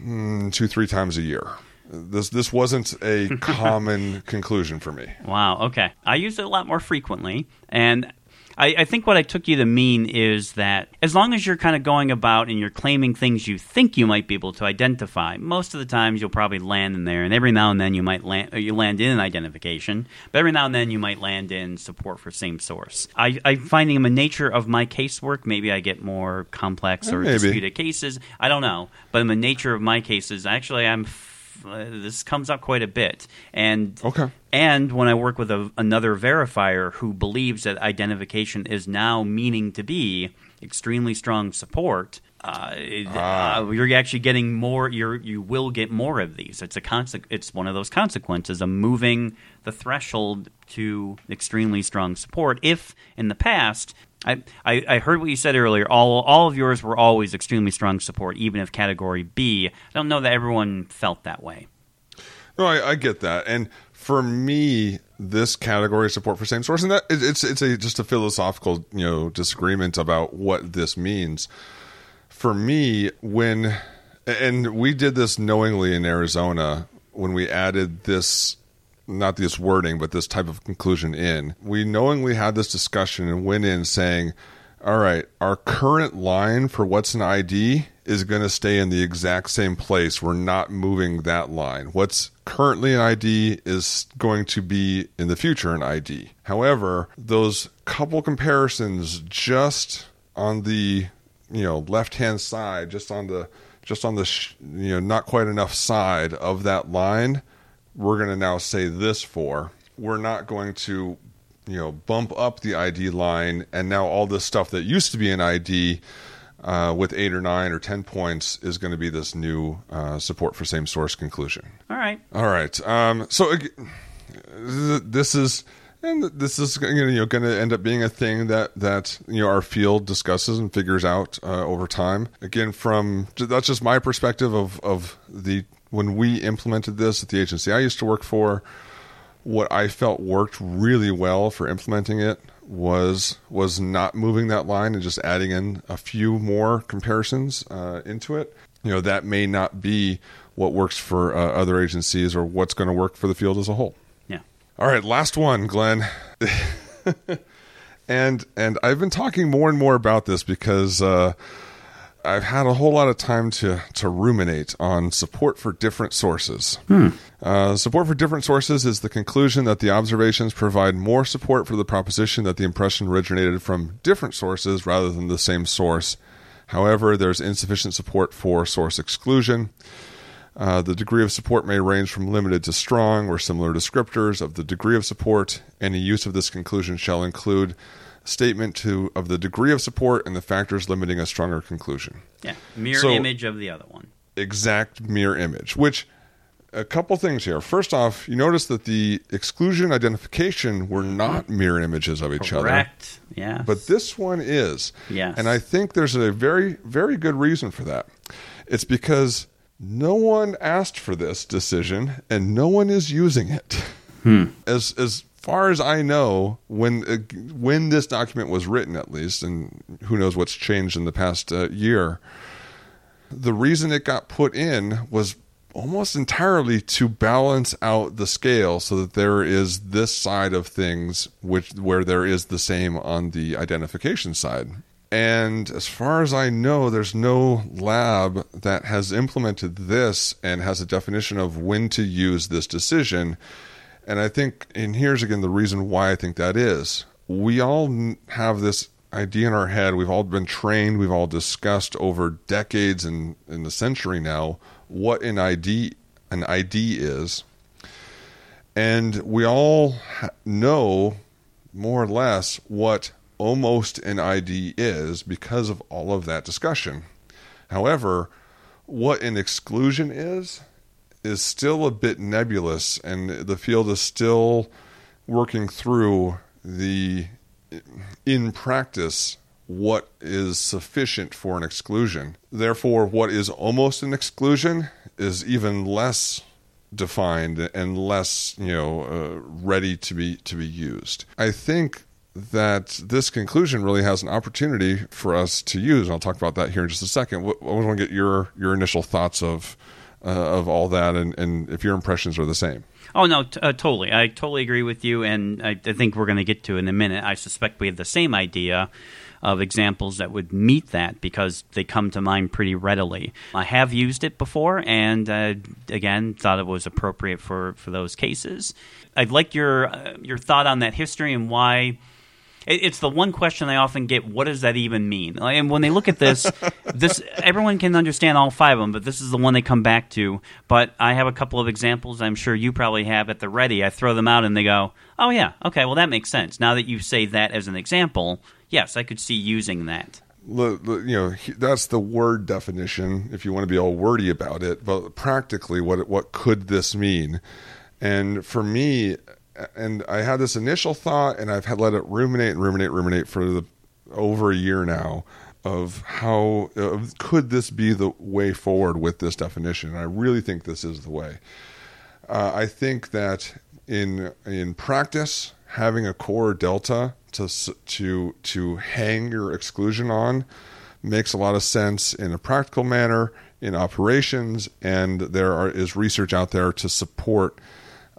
mm, two three times a year. This this wasn't a common conclusion for me. Wow. Okay. I use it a lot more frequently, and I, I think what I took you to mean is that as long as you're kind of going about and you're claiming things you think you might be able to identify, most of the times you'll probably land in there, and every now and then you might land you land in an identification, but every now and then you might land in support for same source. I, I'm finding in the nature of my casework, maybe I get more complex eh, or Maybe. disputed cases. I don't know, but in the nature of my cases, actually, I'm. f- Uh, this comes up quite a bit, and Okay. and when I work with a, another verifier who believes that identification is now meaning to be extremely strong support, uh, it- Ah. uh, you're actually getting more. You're you will get more of these. It's a conse- It's one of those consequences of moving the threshold to extremely strong support. If in the past. I, I, I heard what you said earlier. All all of yours were always extremely strong support, even if category B. I don't know that everyone felt that way. No, I, I get that, and for me, this category of support for same source, and that it- it's it's a just a philosophical you know disagreement about what this means. For me, when and we did this knowingly in Arizona when we added this not this wording but this type of conclusion in. We knowingly had this discussion and went in saying all right our current line for what's an id is going to stay in the exact same place. We're not moving that line. What's currently an id is going to be in the future an id however those couple comparisons just on the you know left hand side just on the just on the sh- you know not quite enough side of that line we're going to now say this for we're not going to you know bump up the id line and now all this stuff that used to be an id uh, with eight or nine or ten points is going to be this new uh, support for same source conclusion All right. all right. Um, so this is and this is you know going to end up being a thing that that you know our field discusses and figures out uh, over time. Again, from that's just my perspective of of the when we implemented this at the agency I used to work for. What I felt worked really well for implementing it was was not moving that line and just adding in a few more comparisons uh, into it. You know that may not be what works for uh, other agencies or what's going to work for the field as a whole. Yeah. All right, last one, Glenn. and and I've been talking more and more about this because uh, I've had a whole lot of time to to ruminate on support for different sources. Uh, support for different sources is the conclusion that the observations provide more support for the proposition that the impression originated from different sources rather than the same source. However, there's insufficient support for source exclusion. Uh, the degree of support may range from limited to strong or similar descriptors of the degree of support. Any use of this conclusion shall include statement to of the degree of support and the factors limiting a stronger conclusion. Yeah. Mirror So- image of the other one. Exact mirror image, which a couple things here. First off, you notice that the exclusion identification were not mirror images of each other. Correct. Yeah. But this one is. Yes. And I think there's a very, very good reason for that. It's because no one asked for this decision and no one is using it. Hmm. As as far as I know, when uh, when this document was written, at least, and who knows what's changed in the past uh, year, the reason it got put in was almost entirely to balance out the scale so that there is this side of things which where there is the same on the identification side. And as far as I know, there's no lab that has implemented this and has a definition of when to use this decision. And I think, and here's again the reason why I think that is. We all have this idea in our head. We've all been trained. We've all discussed over decades and in the century now what an ID an ID is, and we all know more or less what almost an ID is because of all of that discussion. However, what an exclusion is is still a bit nebulous, and the field is still working through the in practice what is sufficient for an exclusion. Therefore, what is almost an exclusion is even less defined and less, you know, uh, ready to be to be used. I think that this conclusion really has an opportunity for us to use. And I'll talk about that here in just a second. I want to get your your initial thoughts of uh, of all that, and, and if your impressions are the same. Oh no, t- uh, totally. I totally agree with you, and I, I think we're going to get to it in a minute. I suspect we have the same idea of examples that would meet that because they come to mind pretty readily. I have used it before, and uh, again, thought it was appropriate for, for those cases. I'd like your uh, your thought on that history and why. It- It's the one question I often get. What does that even mean? Like, And when they look at this, this everyone can understand all five of them, but this is the one they come back to. But I have a couple of examples. I'm sure you probably have at the ready. I throw them out, and they go, "Oh yeah, okay, well that makes sense." Now that you say that as an example, yes, I could see using that. the, the, you know that's the word definition if you want to be all wordy about it but practically what what could this mean and for me and i had this initial thought and i've had let it ruminate and ruminate ruminate for the over a year now of how uh, could this be the way forward with this definition? And i really think this is the way. Uh, I think that in in practice, having a core delta to to to hang your exclusion on makes a lot of sense in a practical manner in operations, and there are, is research out there to support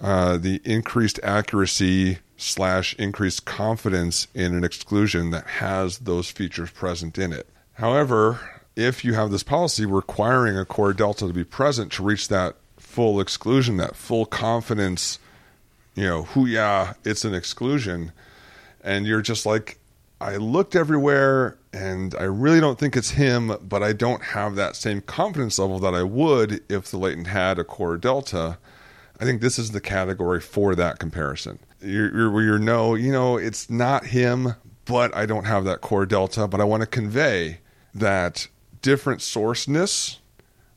uh, the increased accuracy slash increased confidence in an exclusion that has those features present in it. However, if you have this policy requiring a core delta to be present to reach that full exclusion, that full confidence, you know, who yeah, it's an exclusion, and you're just like, I looked everywhere and I really don't think it's him, but I don't have that same confidence level that I would if the latent had a core delta. I think this is the category for that comparison. You're, you're where you know, you know, it's not him, but I don't have that core delta, but I want to convey that different sourceness,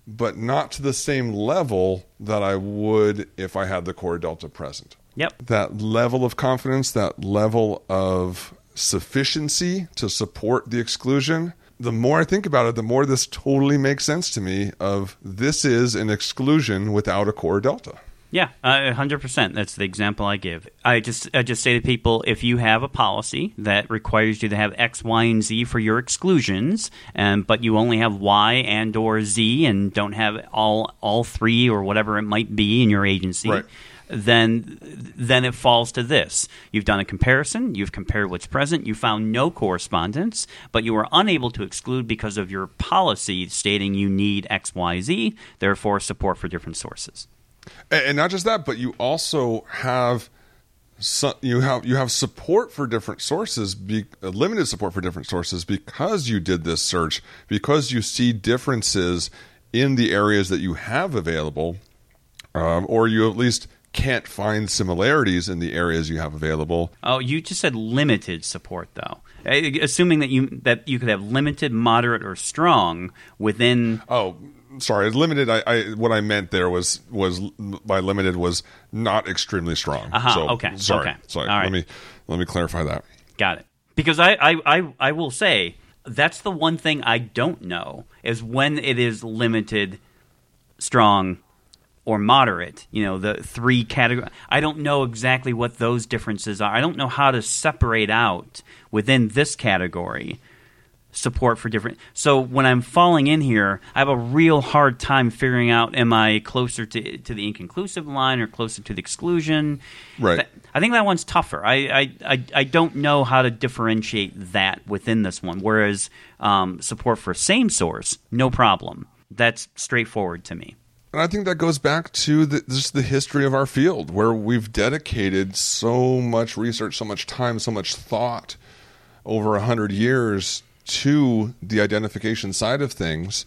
but not to the same level that I would if I had the core delta present Yep. that level of confidence, that level of sufficiency to support the exclusion, the more I think about it, the more this totally makes sense to me of this is an exclusion without a core delta. Yeah, uh, hundred percent. That's the example I give. I just I just say to people, if you have a policy that requires you to have X, Y, and Z for your exclusions, and but you only have Y and or Z, and don't have all all three or whatever it might be in your agency, Right. then then it falls to this. You've done a comparison, you've compared what's present, you found no correspondence, but you were unable to exclude because of your policy stating you need X, Y, Z, therefore support for different sources. And, not just that, but you also have so, you have you have support for different sources, be, uh, limited support for different sources because you did this search, because you see differences in the areas that you have available, um, or you at least can't find similarities in the areas you have available. Oh, you just said limited support, though. Assuming that you that you could have limited, moderate, or strong within. Oh, sorry, limited. I, I what I meant there was was by limited was not extremely strong. Uh-huh, So, okay, Sorry. okay. Sorry. All right. Let me let me clarify that. Got it. Because I, I, I, I will say that's the one thing I don't know is when it is limited, strong, or moderate. You know, the three category. I don't know exactly what those differences are. I don't know how to separate out within this category support for different. So when I'm falling in here, I have a real hard time figuring out: am I closer to to the inconclusive line or closer to the exclusion? Right. I think that one's tougher. I, I, I, I don't know how to differentiate that within this one. Whereas um, support for same source, no problem. That's straightforward to me. And I think that goes back to the, just the history of our field, where we've dedicated so much research, so much time, so much thought over a hundred years to the identification side of things.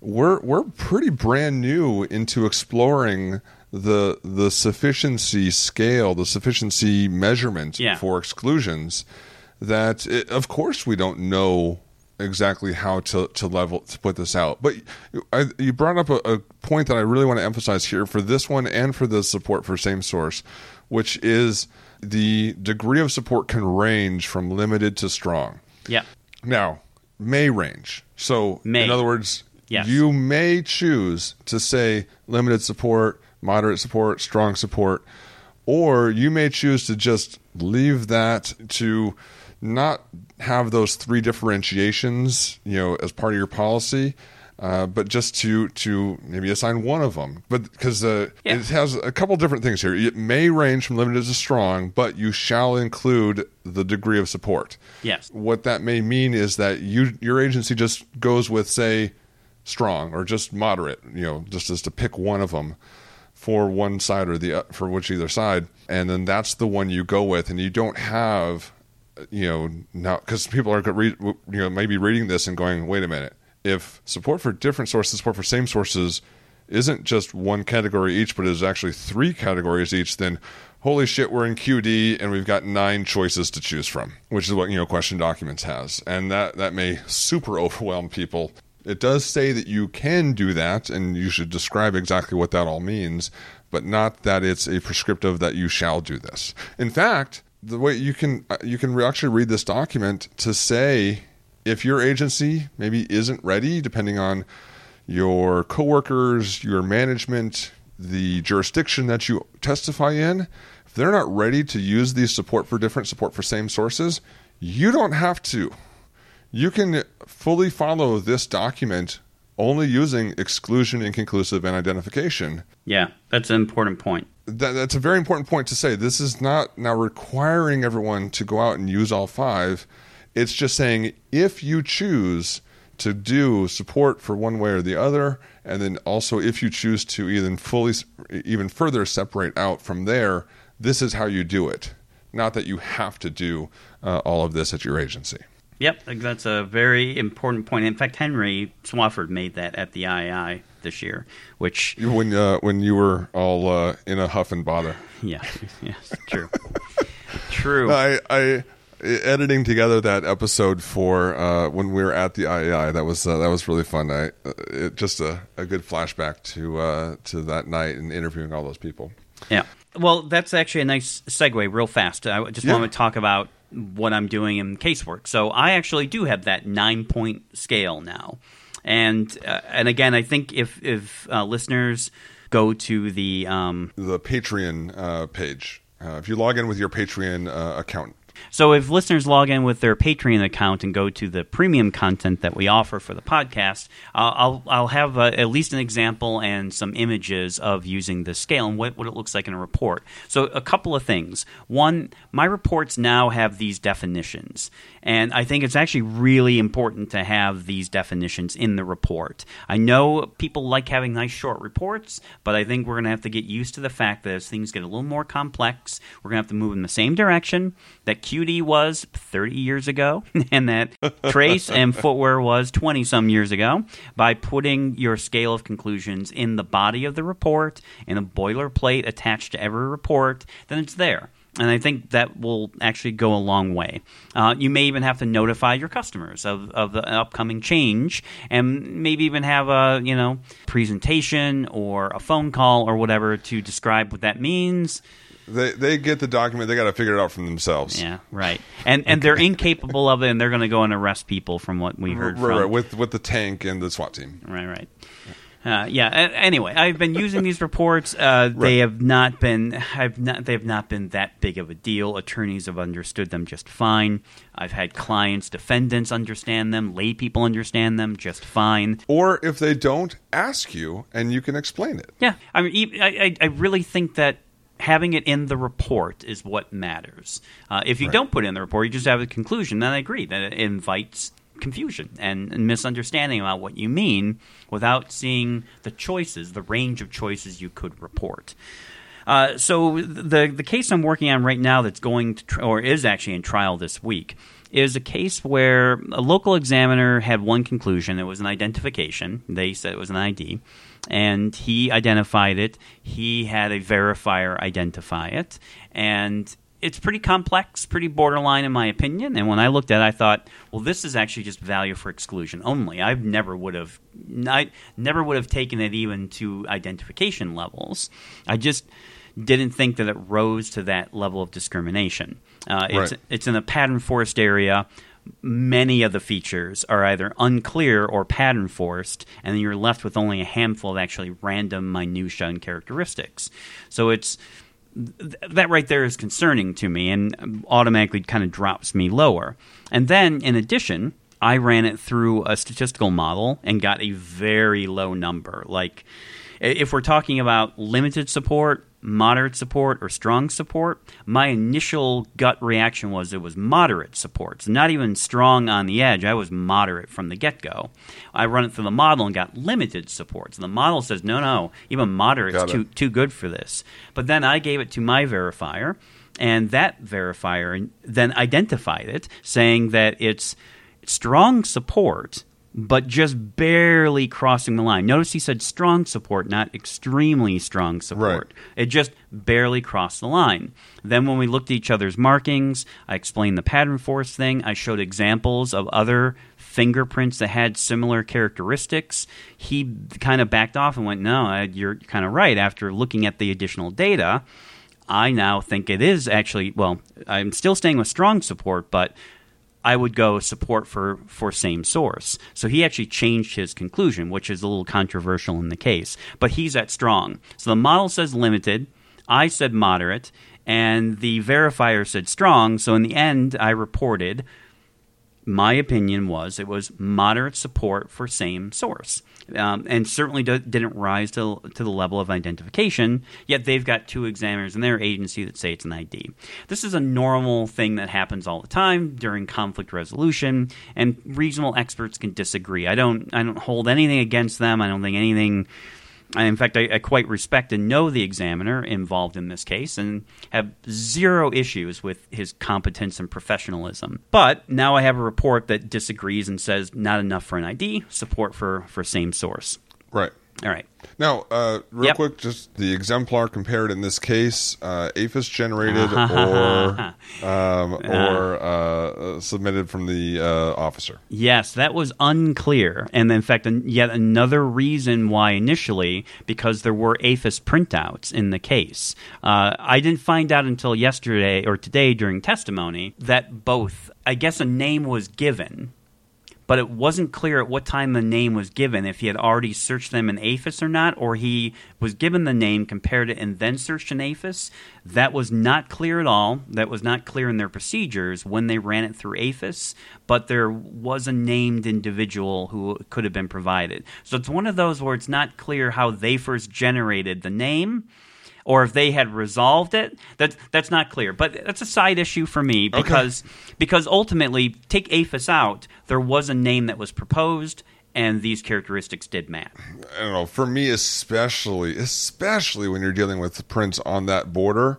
We're we're pretty brand new into exploring the the sufficiency scale, the sufficiency measurement Yeah. for exclusions. That it, of course we don't know exactly how to, to level to put this out. But I, you brought up a, a point that I really want to emphasize here for this one and for the support for same source, which is the degree of support can range from limited to strong. Yeah. Now, may range. So, May. in other words, Yes. you may choose to say limited support, moderate support, strong support, or you may choose to just leave that to not have those three differentiations, you know, as part of your policy. Uh, but just to to maybe assign one of them, but because uh, Yeah. it has a couple different things here. It may range from limited to strong, but you shall include the degree of support Yes. what that may mean is that you your agency just goes with say strong or just moderate you know just as to pick one of them for one side or the o- for which either side and then that's the one you go with and you don't have you know now because people are you know maybe reading this and going wait a minute if support for different sources support for same sources isn't just one category each, but is actually three categories each, then holy shit, we're in QD and we've got nine choices to choose from, which is what you know question documents has, and that that may super overwhelm people. It does say that you can do that, and you should describe exactly what that all means, but not that it's a prescriptive that you shall do this. In fact, the way you can uh, you can actually read this document to say if your agency maybe isn't ready, depending on your coworkers, your management, the jurisdiction that you testify in, if they're not ready to use these support for different, support for same sources, you don't have to. You can fully follow this document only using exclusion, inconclusive, and identification. Yeah. That's an important point. That, that's a very important point to say. This is not now requiring everyone to go out and use all five. It's just saying if you choose to do support for one way or the other, and then also if you choose to even fully, even further separate out from there, this is how you do it. Not that you have to do uh, all of this at your agency. Yep. That's a very important point. In fact, Henry Swofford made that at the IAI this year, which, When uh, when you were all uh, in a huff and bother. yeah. Yes. True. True. I, I editing together that episode for uh, when we were at the IAI. That was uh, that was really fun. I uh, it, just a, a good flashback to uh, to that night and interviewing all those people. Yeah. Well, that's actually a nice segue, real fast. I just Yeah. want to talk about what I'm doing in casework. So I actually do have that nine point scale now, and uh, and again, I think if if uh, listeners go to the um, The Patreon uh, page. Uh, if you log in with your Patreon uh, account, So if listeners log in with their Patreon account and go to the premium content that we offer for the podcast, I'll I'll have uh, at least an example and some images of using the scale and what, what it looks like in a report. So a couple of things. One, my reports now have these definitions, and I think it's actually really important to have these definitions in the report. I know people like having nice short reports, but I think we're going to have to get used to the fact that as things get a little more complex, we're going to have to move in the same direction that QD was 30 years ago and that trace and footwear was 20 some years ago by putting your scale of conclusions in the body of the report in a boilerplate attached to every report, then it's there. And I think that will actually go a long way. Uh, you may even have to notify your customers of, of the upcoming change, and maybe even have a you know presentation or a phone call or whatever to describe what that means. They they get the document. They got to figure it out for themselves. Yeah, right. And and they're incapable of it, and they're going to go and arrest people from what we heard right, from. right, with with the tank and the SWAT team. Right, right. Uh, yeah. Anyway, I've been using these reports. Uh, They have not been. I've not. They have not been that big of a deal. Attorneys have understood them just fine. I've had clients, defendants understand them. Lay people understand them just fine. Or if they don't, ask you and you can explain it. Yeah. I mean, I I really think that having it in the report is what matters. Uh, if you don't put it in the report, you just have a conclusion. Then I agree that it invites confusion and, and misunderstanding about what you mean without seeing the choices, the range of choices you could report. Uh, so the the case I'm working on right now that's going to tr- or is actually in trial this week is a case where a local examiner had one conclusion. It was an identification. They said it was an ID, and he identified it. He had a verifier identify it, and it's pretty complex, pretty borderline in my opinion. And when I looked at it, I thought, well, this is actually just value for exclusion only. I never would have, I never would have taken it even to identification levels. I just didn't think that it rose to that level of discrimination. Uh, it's Right. it's in a pattern force area. Many of the features are either unclear or pattern forced, and then you're left with only a handful of actually random minutia and characteristics. So it's th- that right there is concerning to me and automatically kind of drops me lower. And then, in addition, I ran it through a statistical model and got a very low number. Like, if we're talking about limited support, moderate support, or strong support, my initial gut reaction was it was moderate support. It's not even strong on the edge. I was moderate from the get go. I run it through the model and got limited support. So the model says, no, no, even moderate is too too good for this. But then I gave it to my verifier, and that verifier then identified it, saying that it's strong support, but just barely crossing the line. Notice he said strong support, not extremely strong support. Right. It just barely crossed the line. Then, when we looked at each other's markings, I explained the pattern force thing. I showed examples of other fingerprints that had similar characteristics. He kind of backed off and went, No, you're kind of right. After looking at the additional data, I now think it is actually, well, I'm still staying with strong support, but I would go support for, for same source. So he actually changed his conclusion, which is a little controversial in the case. But he's at strong. So the model says limited. I said moderate. And the verifier said strong. So in the end, I reported my opinion was it was moderate support for same source, um, and certainly do, didn't rise to, to the level of identification. Yet they've got two examiners in their agency that say it's an ID. This is a normal thing that happens all the time during conflict resolution, and reasonable experts can disagree. I don't I don't hold anything against them. I don't think anything. I, in fact, I, I quite respect and know the examiner involved in this case and have zero issues with his competence and professionalism. But now I have a report that disagrees and says not enough for an ID, support for, for same source. Right. All right. Now, uh, real Yep. quick, just the exemplar compared in this case, uh, AFIS generated or um, or uh, submitted from the uh, officer. Yes, that was unclear. And in fact, an- yet another reason why initially, because there were AFIS printouts in the case. Uh, I didn't find out until yesterday or today during testimony that both, I guess a name was given, but it wasn't clear at what time the name was given, if he had already searched them in AFIS or not, or he was given the name, compared it, and then searched in AFIS. That was not clear at all. That was not clear in their procedures when they ran it through AFIS, but there was a named individual who could have been provided. So it's one of those where it's not clear how they first generated the name. Or if they had resolved it, that that's not clear. But that's a side issue for me because because ultimately, take AFIS out, there was a name that was proposed, and these characteristics did match. I don't know. For me, especially, especially when you're dealing with prints on that border,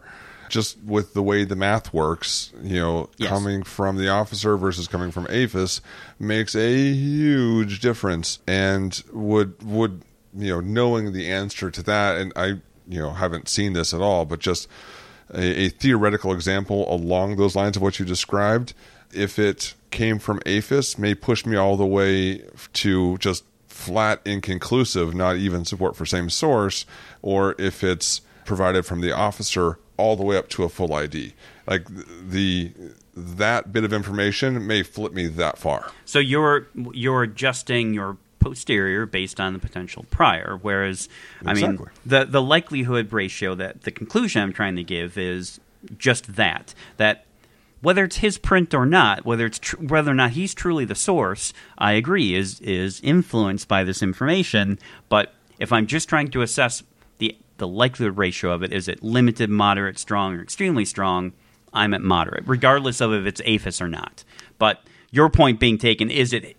just with the way the math works, you know, Yes. coming from the officer versus coming from AFIS makes a huge difference, and would would you know knowing the answer to that, and I you know haven't seen this at all, but just a, a theoretical example along those lines of what you described, if it came from AFIS, may push me all the way to just flat inconclusive, not even support for same source, or if it's provided from the officer all the way up to a full ID. Like the that bit of information may flip me that far. So you're you're adjusting your posterior based on the potential prior, whereas I mean the the likelihood ratio that the conclusion I'm trying to give is just that that whether it's his print or not, whether it's tr- whether or not he's truly the source, I agree is is influenced by this information. But if I'm just trying to assess the the likelihood ratio of it, is it limited, moderate, strong, or extremely strong? I'm at moderate, regardless of if it's AFIS or not. But your point being taken is it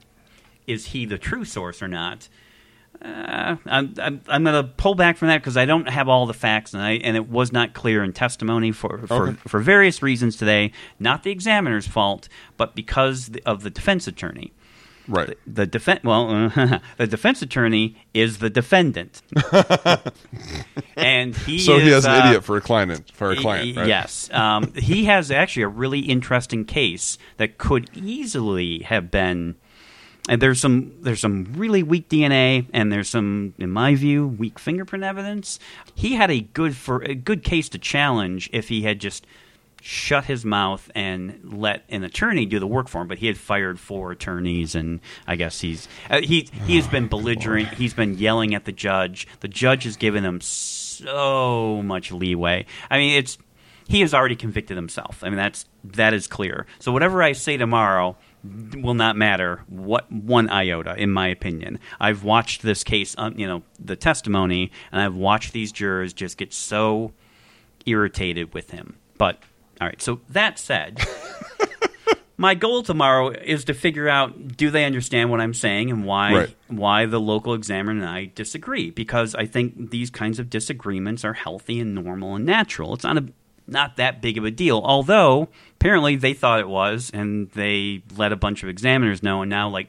is he the true source or not? Uh, I'm, I'm, I'm going to pull back from that because I don't have all the facts, and I and it was not clear in testimony for for, Okay. for various reasons today. Not the examiner's fault, but because of the defense attorney. Right. The defense, well, the defense attorney is the defendant, and he so he is, has an uh, idiot for a client for a client, right? Yes. Um, he has actually a really interesting case that could easily have been. And there's some there's some really weak DNA, and there's some, in my view, weak fingerprint evidence. He had a good for a good case to challenge if he had just shut his mouth and let an attorney do the work for him. But he had fired four attorneys, and I guess he's uh, he he has been belligerent. He's been yelling at the judge. The judge has given him so much leeway. I mean, it's he has already convicted himself. I mean, that's that is clear. So whatever I say tomorrow will not matter what one iota in my opinion i've watched this case um, you know the testimony and i've watched these jurors just get so irritated with him but all right so that said my goal tomorrow is to figure out do they understand what I'm saying and why Right. why the local examiner and I disagree because I think these kinds of disagreements are healthy and normal and natural. It's not a not that big of a deal. Although apparently they thought it was and they let a bunch of examiners know and now like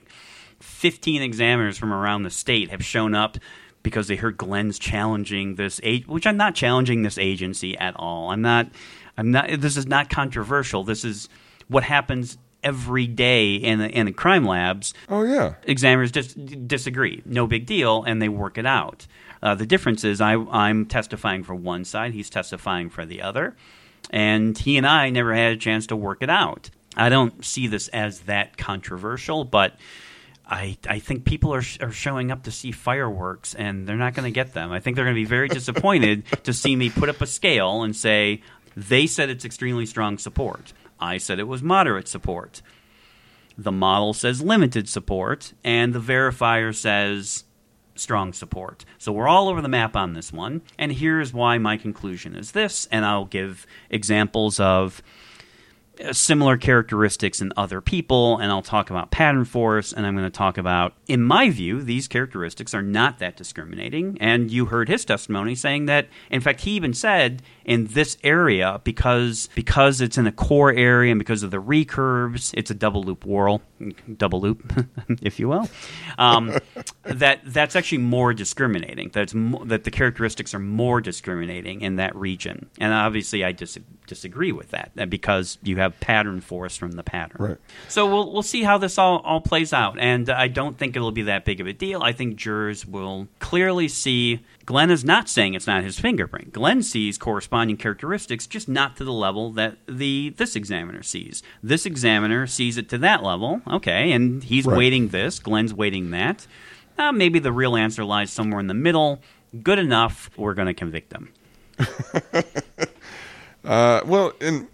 15 examiners from around the state have shown up because they heard Glenn's challenging this age, which I'm not challenging this agency at all. I'm not. I'm not. This is not controversial. This is what happens every day in the, in the crime labs. Oh yeah. Examiners dis- disagree. No big deal, and they work it out. Uh, the difference is I, I'm testifying for one side, he's testifying for the other, and he and I never had a chance to work it out. I don't see this as that controversial, but I, I think people are, sh- are showing up to see fireworks and they're not going to get them. I think they're going to be very disappointed to see me put up a scale and say, they said it's extremely strong support. I said it was moderate support. The model says limited support, and the verifier says strong support. So we're all over the map on this one. And here's why my conclusion is this, and I'll give examples of uh, similar characteristics in other people, and I'll talk about pattern force, and I'm going to talk about, in my view, these characteristics are not that discriminating. And you heard his testimony saying that, in fact, he even said in this area because because it's in a core area and because of the recurves, it's a double loop whorl, double loop, if you will. Um, that that's actually more discriminating. That's mo- that the characteristics are more discriminating in that region, and obviously I dis- disagree with that because you have pattern force from the pattern. Right. So we'll we'll see how this all, all plays out, and I don't think it'll be that big of a deal. I think jurors will clearly see. Glenn is not saying it's not his fingerprint. Glenn sees corresponding characteristics, just not to the level that the this examiner sees. This examiner sees it to that level, okay, and he's Right. weighting this. Glenn's weighting that. Uh, maybe the real answer lies somewhere in the middle. Good enough. We're going to convict them. Uh, well, and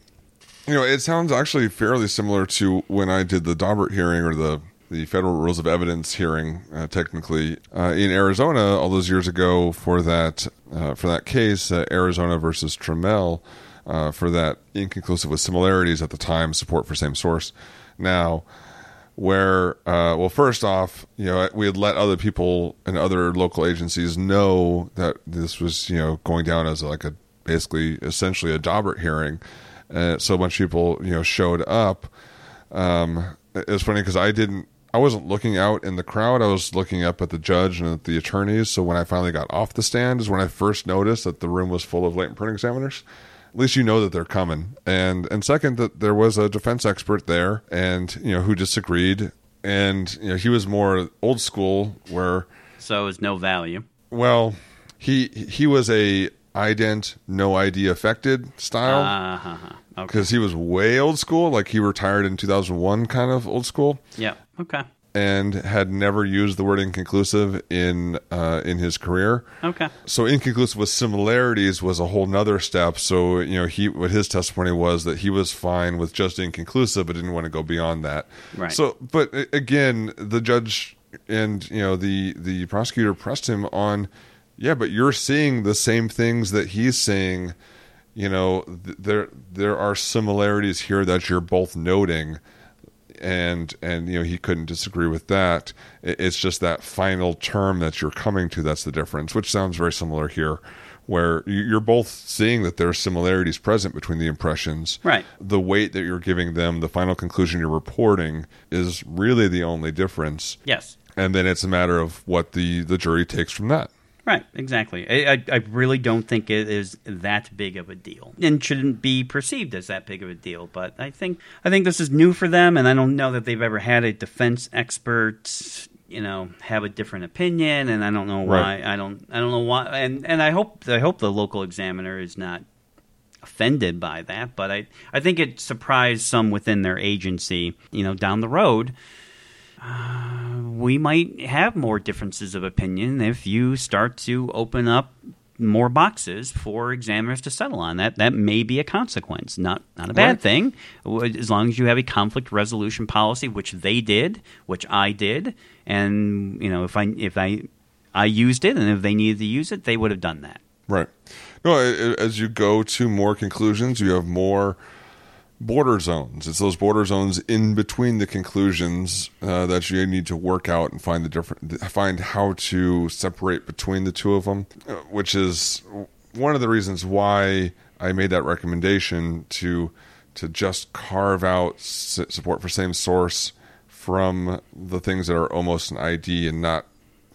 you know, it sounds actually fairly similar to when I did the Daubert hearing or the the Federal Rules of Evidence hearing, uh, technically uh, in Arizona all those years ago for that uh, for that case, uh, Arizona versus Trammell, uh, for that inconclusive with similarities at the time support for same source. Now, where well, first off, you know, we had let other people and other local agencies know that this was you know going down as like a basically essentially a Daubert hearing. So a bunch of people you know showed up. Um, it was funny because I didn't. I wasn't looking out in the crowd. I was looking up at the judge and at the attorneys. So when I finally got off the stand, is when I first noticed that the room was full of latent print examiners. at least you know that they're coming. And and second, that there was a defense expert there, and you know who disagreed, and you know he was more old school, where So is no value. well he he was a ident no ID affected style Uh huh. Okay. because he was way old school, like he retired in 2001, kind of old school, Yeah. Okay. and had never used the word inconclusive in uh, in his career. Okay. So inconclusive with similarities was a whole nother step. So you know he what his testimony was that he was fine with just inconclusive, but didn't want to go beyond that. Right. So, but again, the judge and you know the the prosecutor pressed him on, yeah, but you're seeing the same things that he's saying. You know, th- there there are similarities here that you're both noting and and you know he couldn't disagree with that. It's just that final term that you're coming to that's the difference, which sounds very similar here, where you- you're both seeing that there are similarities present between the impressions. Right. The weight that you're giving them, the final conclusion you're reporting, is really the only difference, Yes. and then it's a matter of what the the jury takes from that. Right, exactly. I, I, really don't think it is that big of a deal, and shouldn't be perceived as that big of a deal. But I think I think this is new for them, and I don't know that they've ever had a defense expert, you know, have a different opinion, and I don't know why. Right. I don't I don't know why, and and I hope I hope the local examiner is not offended by that, but I I think it surprised some within their agency, you know, down the road we might have more differences of opinion if you start to open up more boxes for examiners to settle on. That that may be a consequence, not not a bad Right. thing, as long as you have a conflict resolution policy, which they did, which I did, and you know if I if I I used it, and if they needed to use it, they would have done that. Right. No, as you go to more conclusions, you have more border zones. It's those border zones in between the conclusions uh, that you need to work out and find the different, find how to separate between the two of them, uh, which is one of the reasons why I made that recommendation to to just carve out support for same source from the things that are almost an ID and not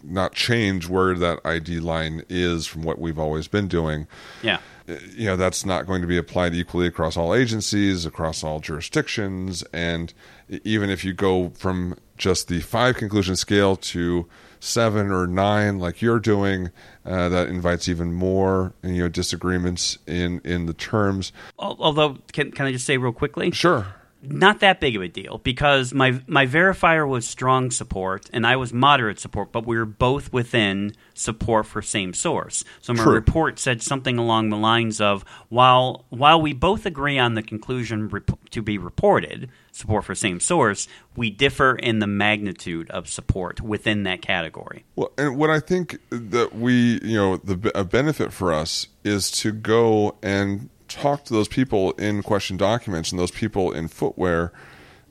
not change where that ID line is from what we've always been doing Yeah. You know that's not going to be applied equally across all agencies across all jurisdictions. And even if you go from just the five conclusion scale to seven or nine like you're doing uh, that invites even more you know disagreements in in the terms. Although, can can I just say real quickly? sure not that big of a deal because my my verifier was strong support and I was moderate support, but we were both within support for same source. So my True. report said something along the lines of while while we both agree on the conclusion rep- to be reported, support for same source, we differ in the magnitude of support within that category. Well, and what I think that we, you know, the a benefit for us is to go and talk to those people in question documents and those people in footwear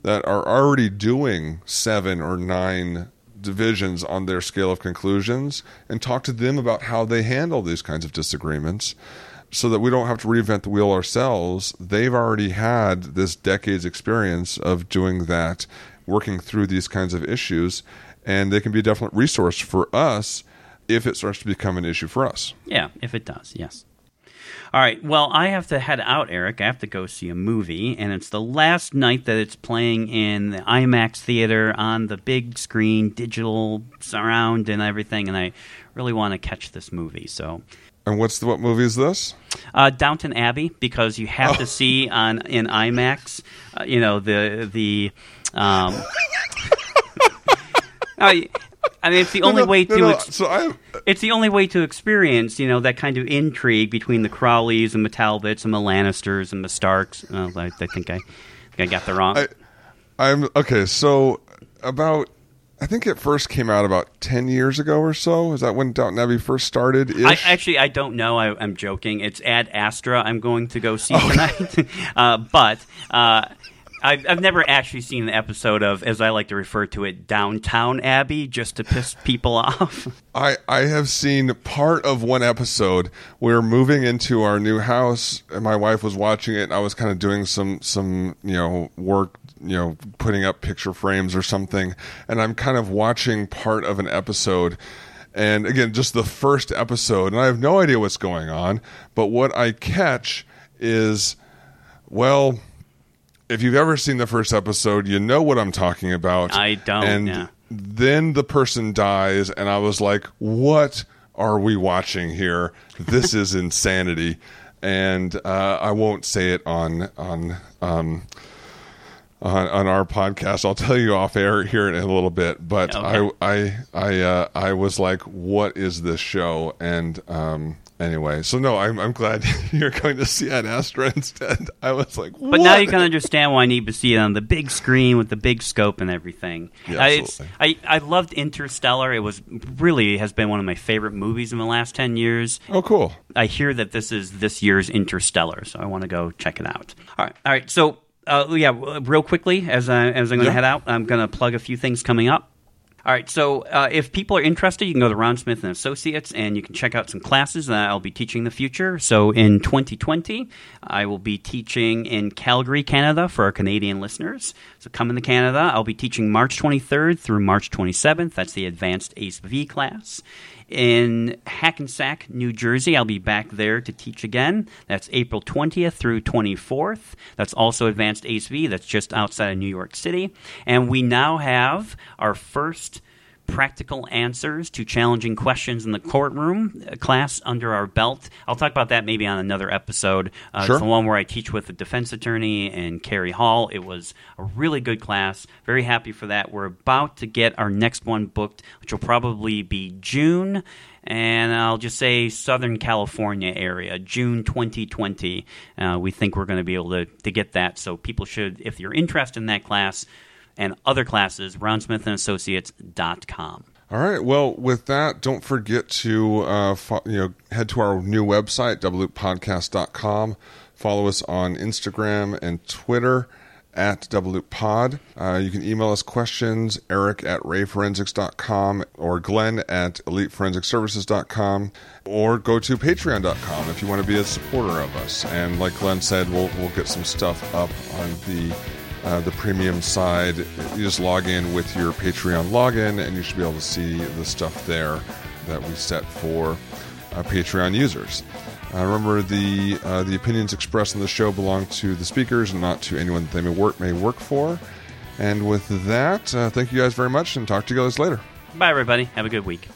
that are already doing seven or nine divisions on their scale of conclusions and talk to them about how they handle these kinds of disagreements so that we don't have to reinvent the wheel ourselves. They've already had this decade's experience of doing that, working through these kinds of issues, and they can be a definite resource for us if it starts to become an issue for us. Yeah, if it does, yes. All right. Well, I have to head out, Eric. I have to go see a movie, and it's the last night that it's playing in the IMAX theater on the big screen, digital surround, and everything. And I really want to catch this movie. So, And what's the, what movie is this? uh, Downton Abbey, because you have to see on in IMAX. Uh, you know the the. Um, I, I mean, it's the only No, no, way to. no, ex- so I it's the only way to experience, you know, that kind of intrigue between the Crawleys and the Talbots and the Lannisters and the Starks. Oh, I, I think I, I think I got the wrong. I, I'm okay. So about, I think it first came out about ten years ago or so. Is that when Downton Abbey first started? I, actually, I don't know. I, I'm joking. It's Ad Astra. I'm going to go see tonight. uh, but uh, I've, I've never actually seen an episode of, as I like to refer to it, Downtown Abbey, just to piss people off. I, I have seen part of one episode. We were moving into our new house, and my wife was watching it, and I was kind of doing some some you know work, you know, putting up picture frames or something, and I'm kind of watching part of an episode. And again, just the first episode, and I have no idea what's going on, but what I catch is well, if you've ever seen the first episode, you know what I'm talking about. I don't, And yeah. then the person dies, and I was like, what are we watching here? This is insanity. And uh, I won't say it on on um, on, on our podcast. I'll tell you off air here in a little bit. But Okay. I I I uh, I was like, what is this show? And um, anyway, so no, I'm I'm glad you're going to see Ad Astra instead. I was like, But now you can understand why I need to see it on the big screen with the big scope and everything. Yeah, it's, absolutely. I, I loved Interstellar. It was really has been one of my favorite movies in the last ten years. Oh, cool. I hear that this is this year's Interstellar, so I want to go check it out. All right, all right. So, uh, yeah, real quickly as I as I'm going to Yeah. head out, I'm going to plug a few things coming up. All right, so uh, if people are interested, you can go to Ron Smith and Associates, and you can check out some classes that I'll be teaching in the future. So in 2020, I will be teaching in Calgary, Canada, for our Canadian listeners. So coming to Canada, I'll be teaching March 23rd through March 27th. That's the Advanced ACE V class. In Hackensack, New Jersey, I'll be back there to teach again. That's April 20th through 24th. That's also Advanced ACE-V. That's just outside of New York City. And we now have our first practical answers to challenging questions in the courtroom uh, class under our belt. I'll talk about that maybe on another episode. Uh, Sure. It's the one where I teach with the defense attorney and Carrie Hall. It was a really good class. Very happy for that. We're about to get our next one booked, which will probably be June. And I'll just say Southern California area, June 2020. Uh, we think we're going to be able to, to get that. So people should, if you're interested in that class and other classes, RonSmithAndAssociates.com. All right. Well, with that, don't forget to uh, fo- you know head to our new website, doubleloop.podcast.com. Follow us on Instagram and Twitter at doubleloop.pod. Uh, you can email us questions, Eric at rayforensics.com or Glenn at eliteforensicservices.com or go to patreon.com if you want to be a supporter of us. And like Glenn said, we'll, we'll get some stuff up on the uh, the premium side, you just log in with your Patreon login, and you should be able to see the stuff there that we set for uh, Patreon users. Uh, remember, the uh, the opinions expressed on the show belong to the speakers and not to anyone that they may work may work for. And with that, uh, thank you guys very much, and talk to you guys later. Bye, everybody. Have a good week.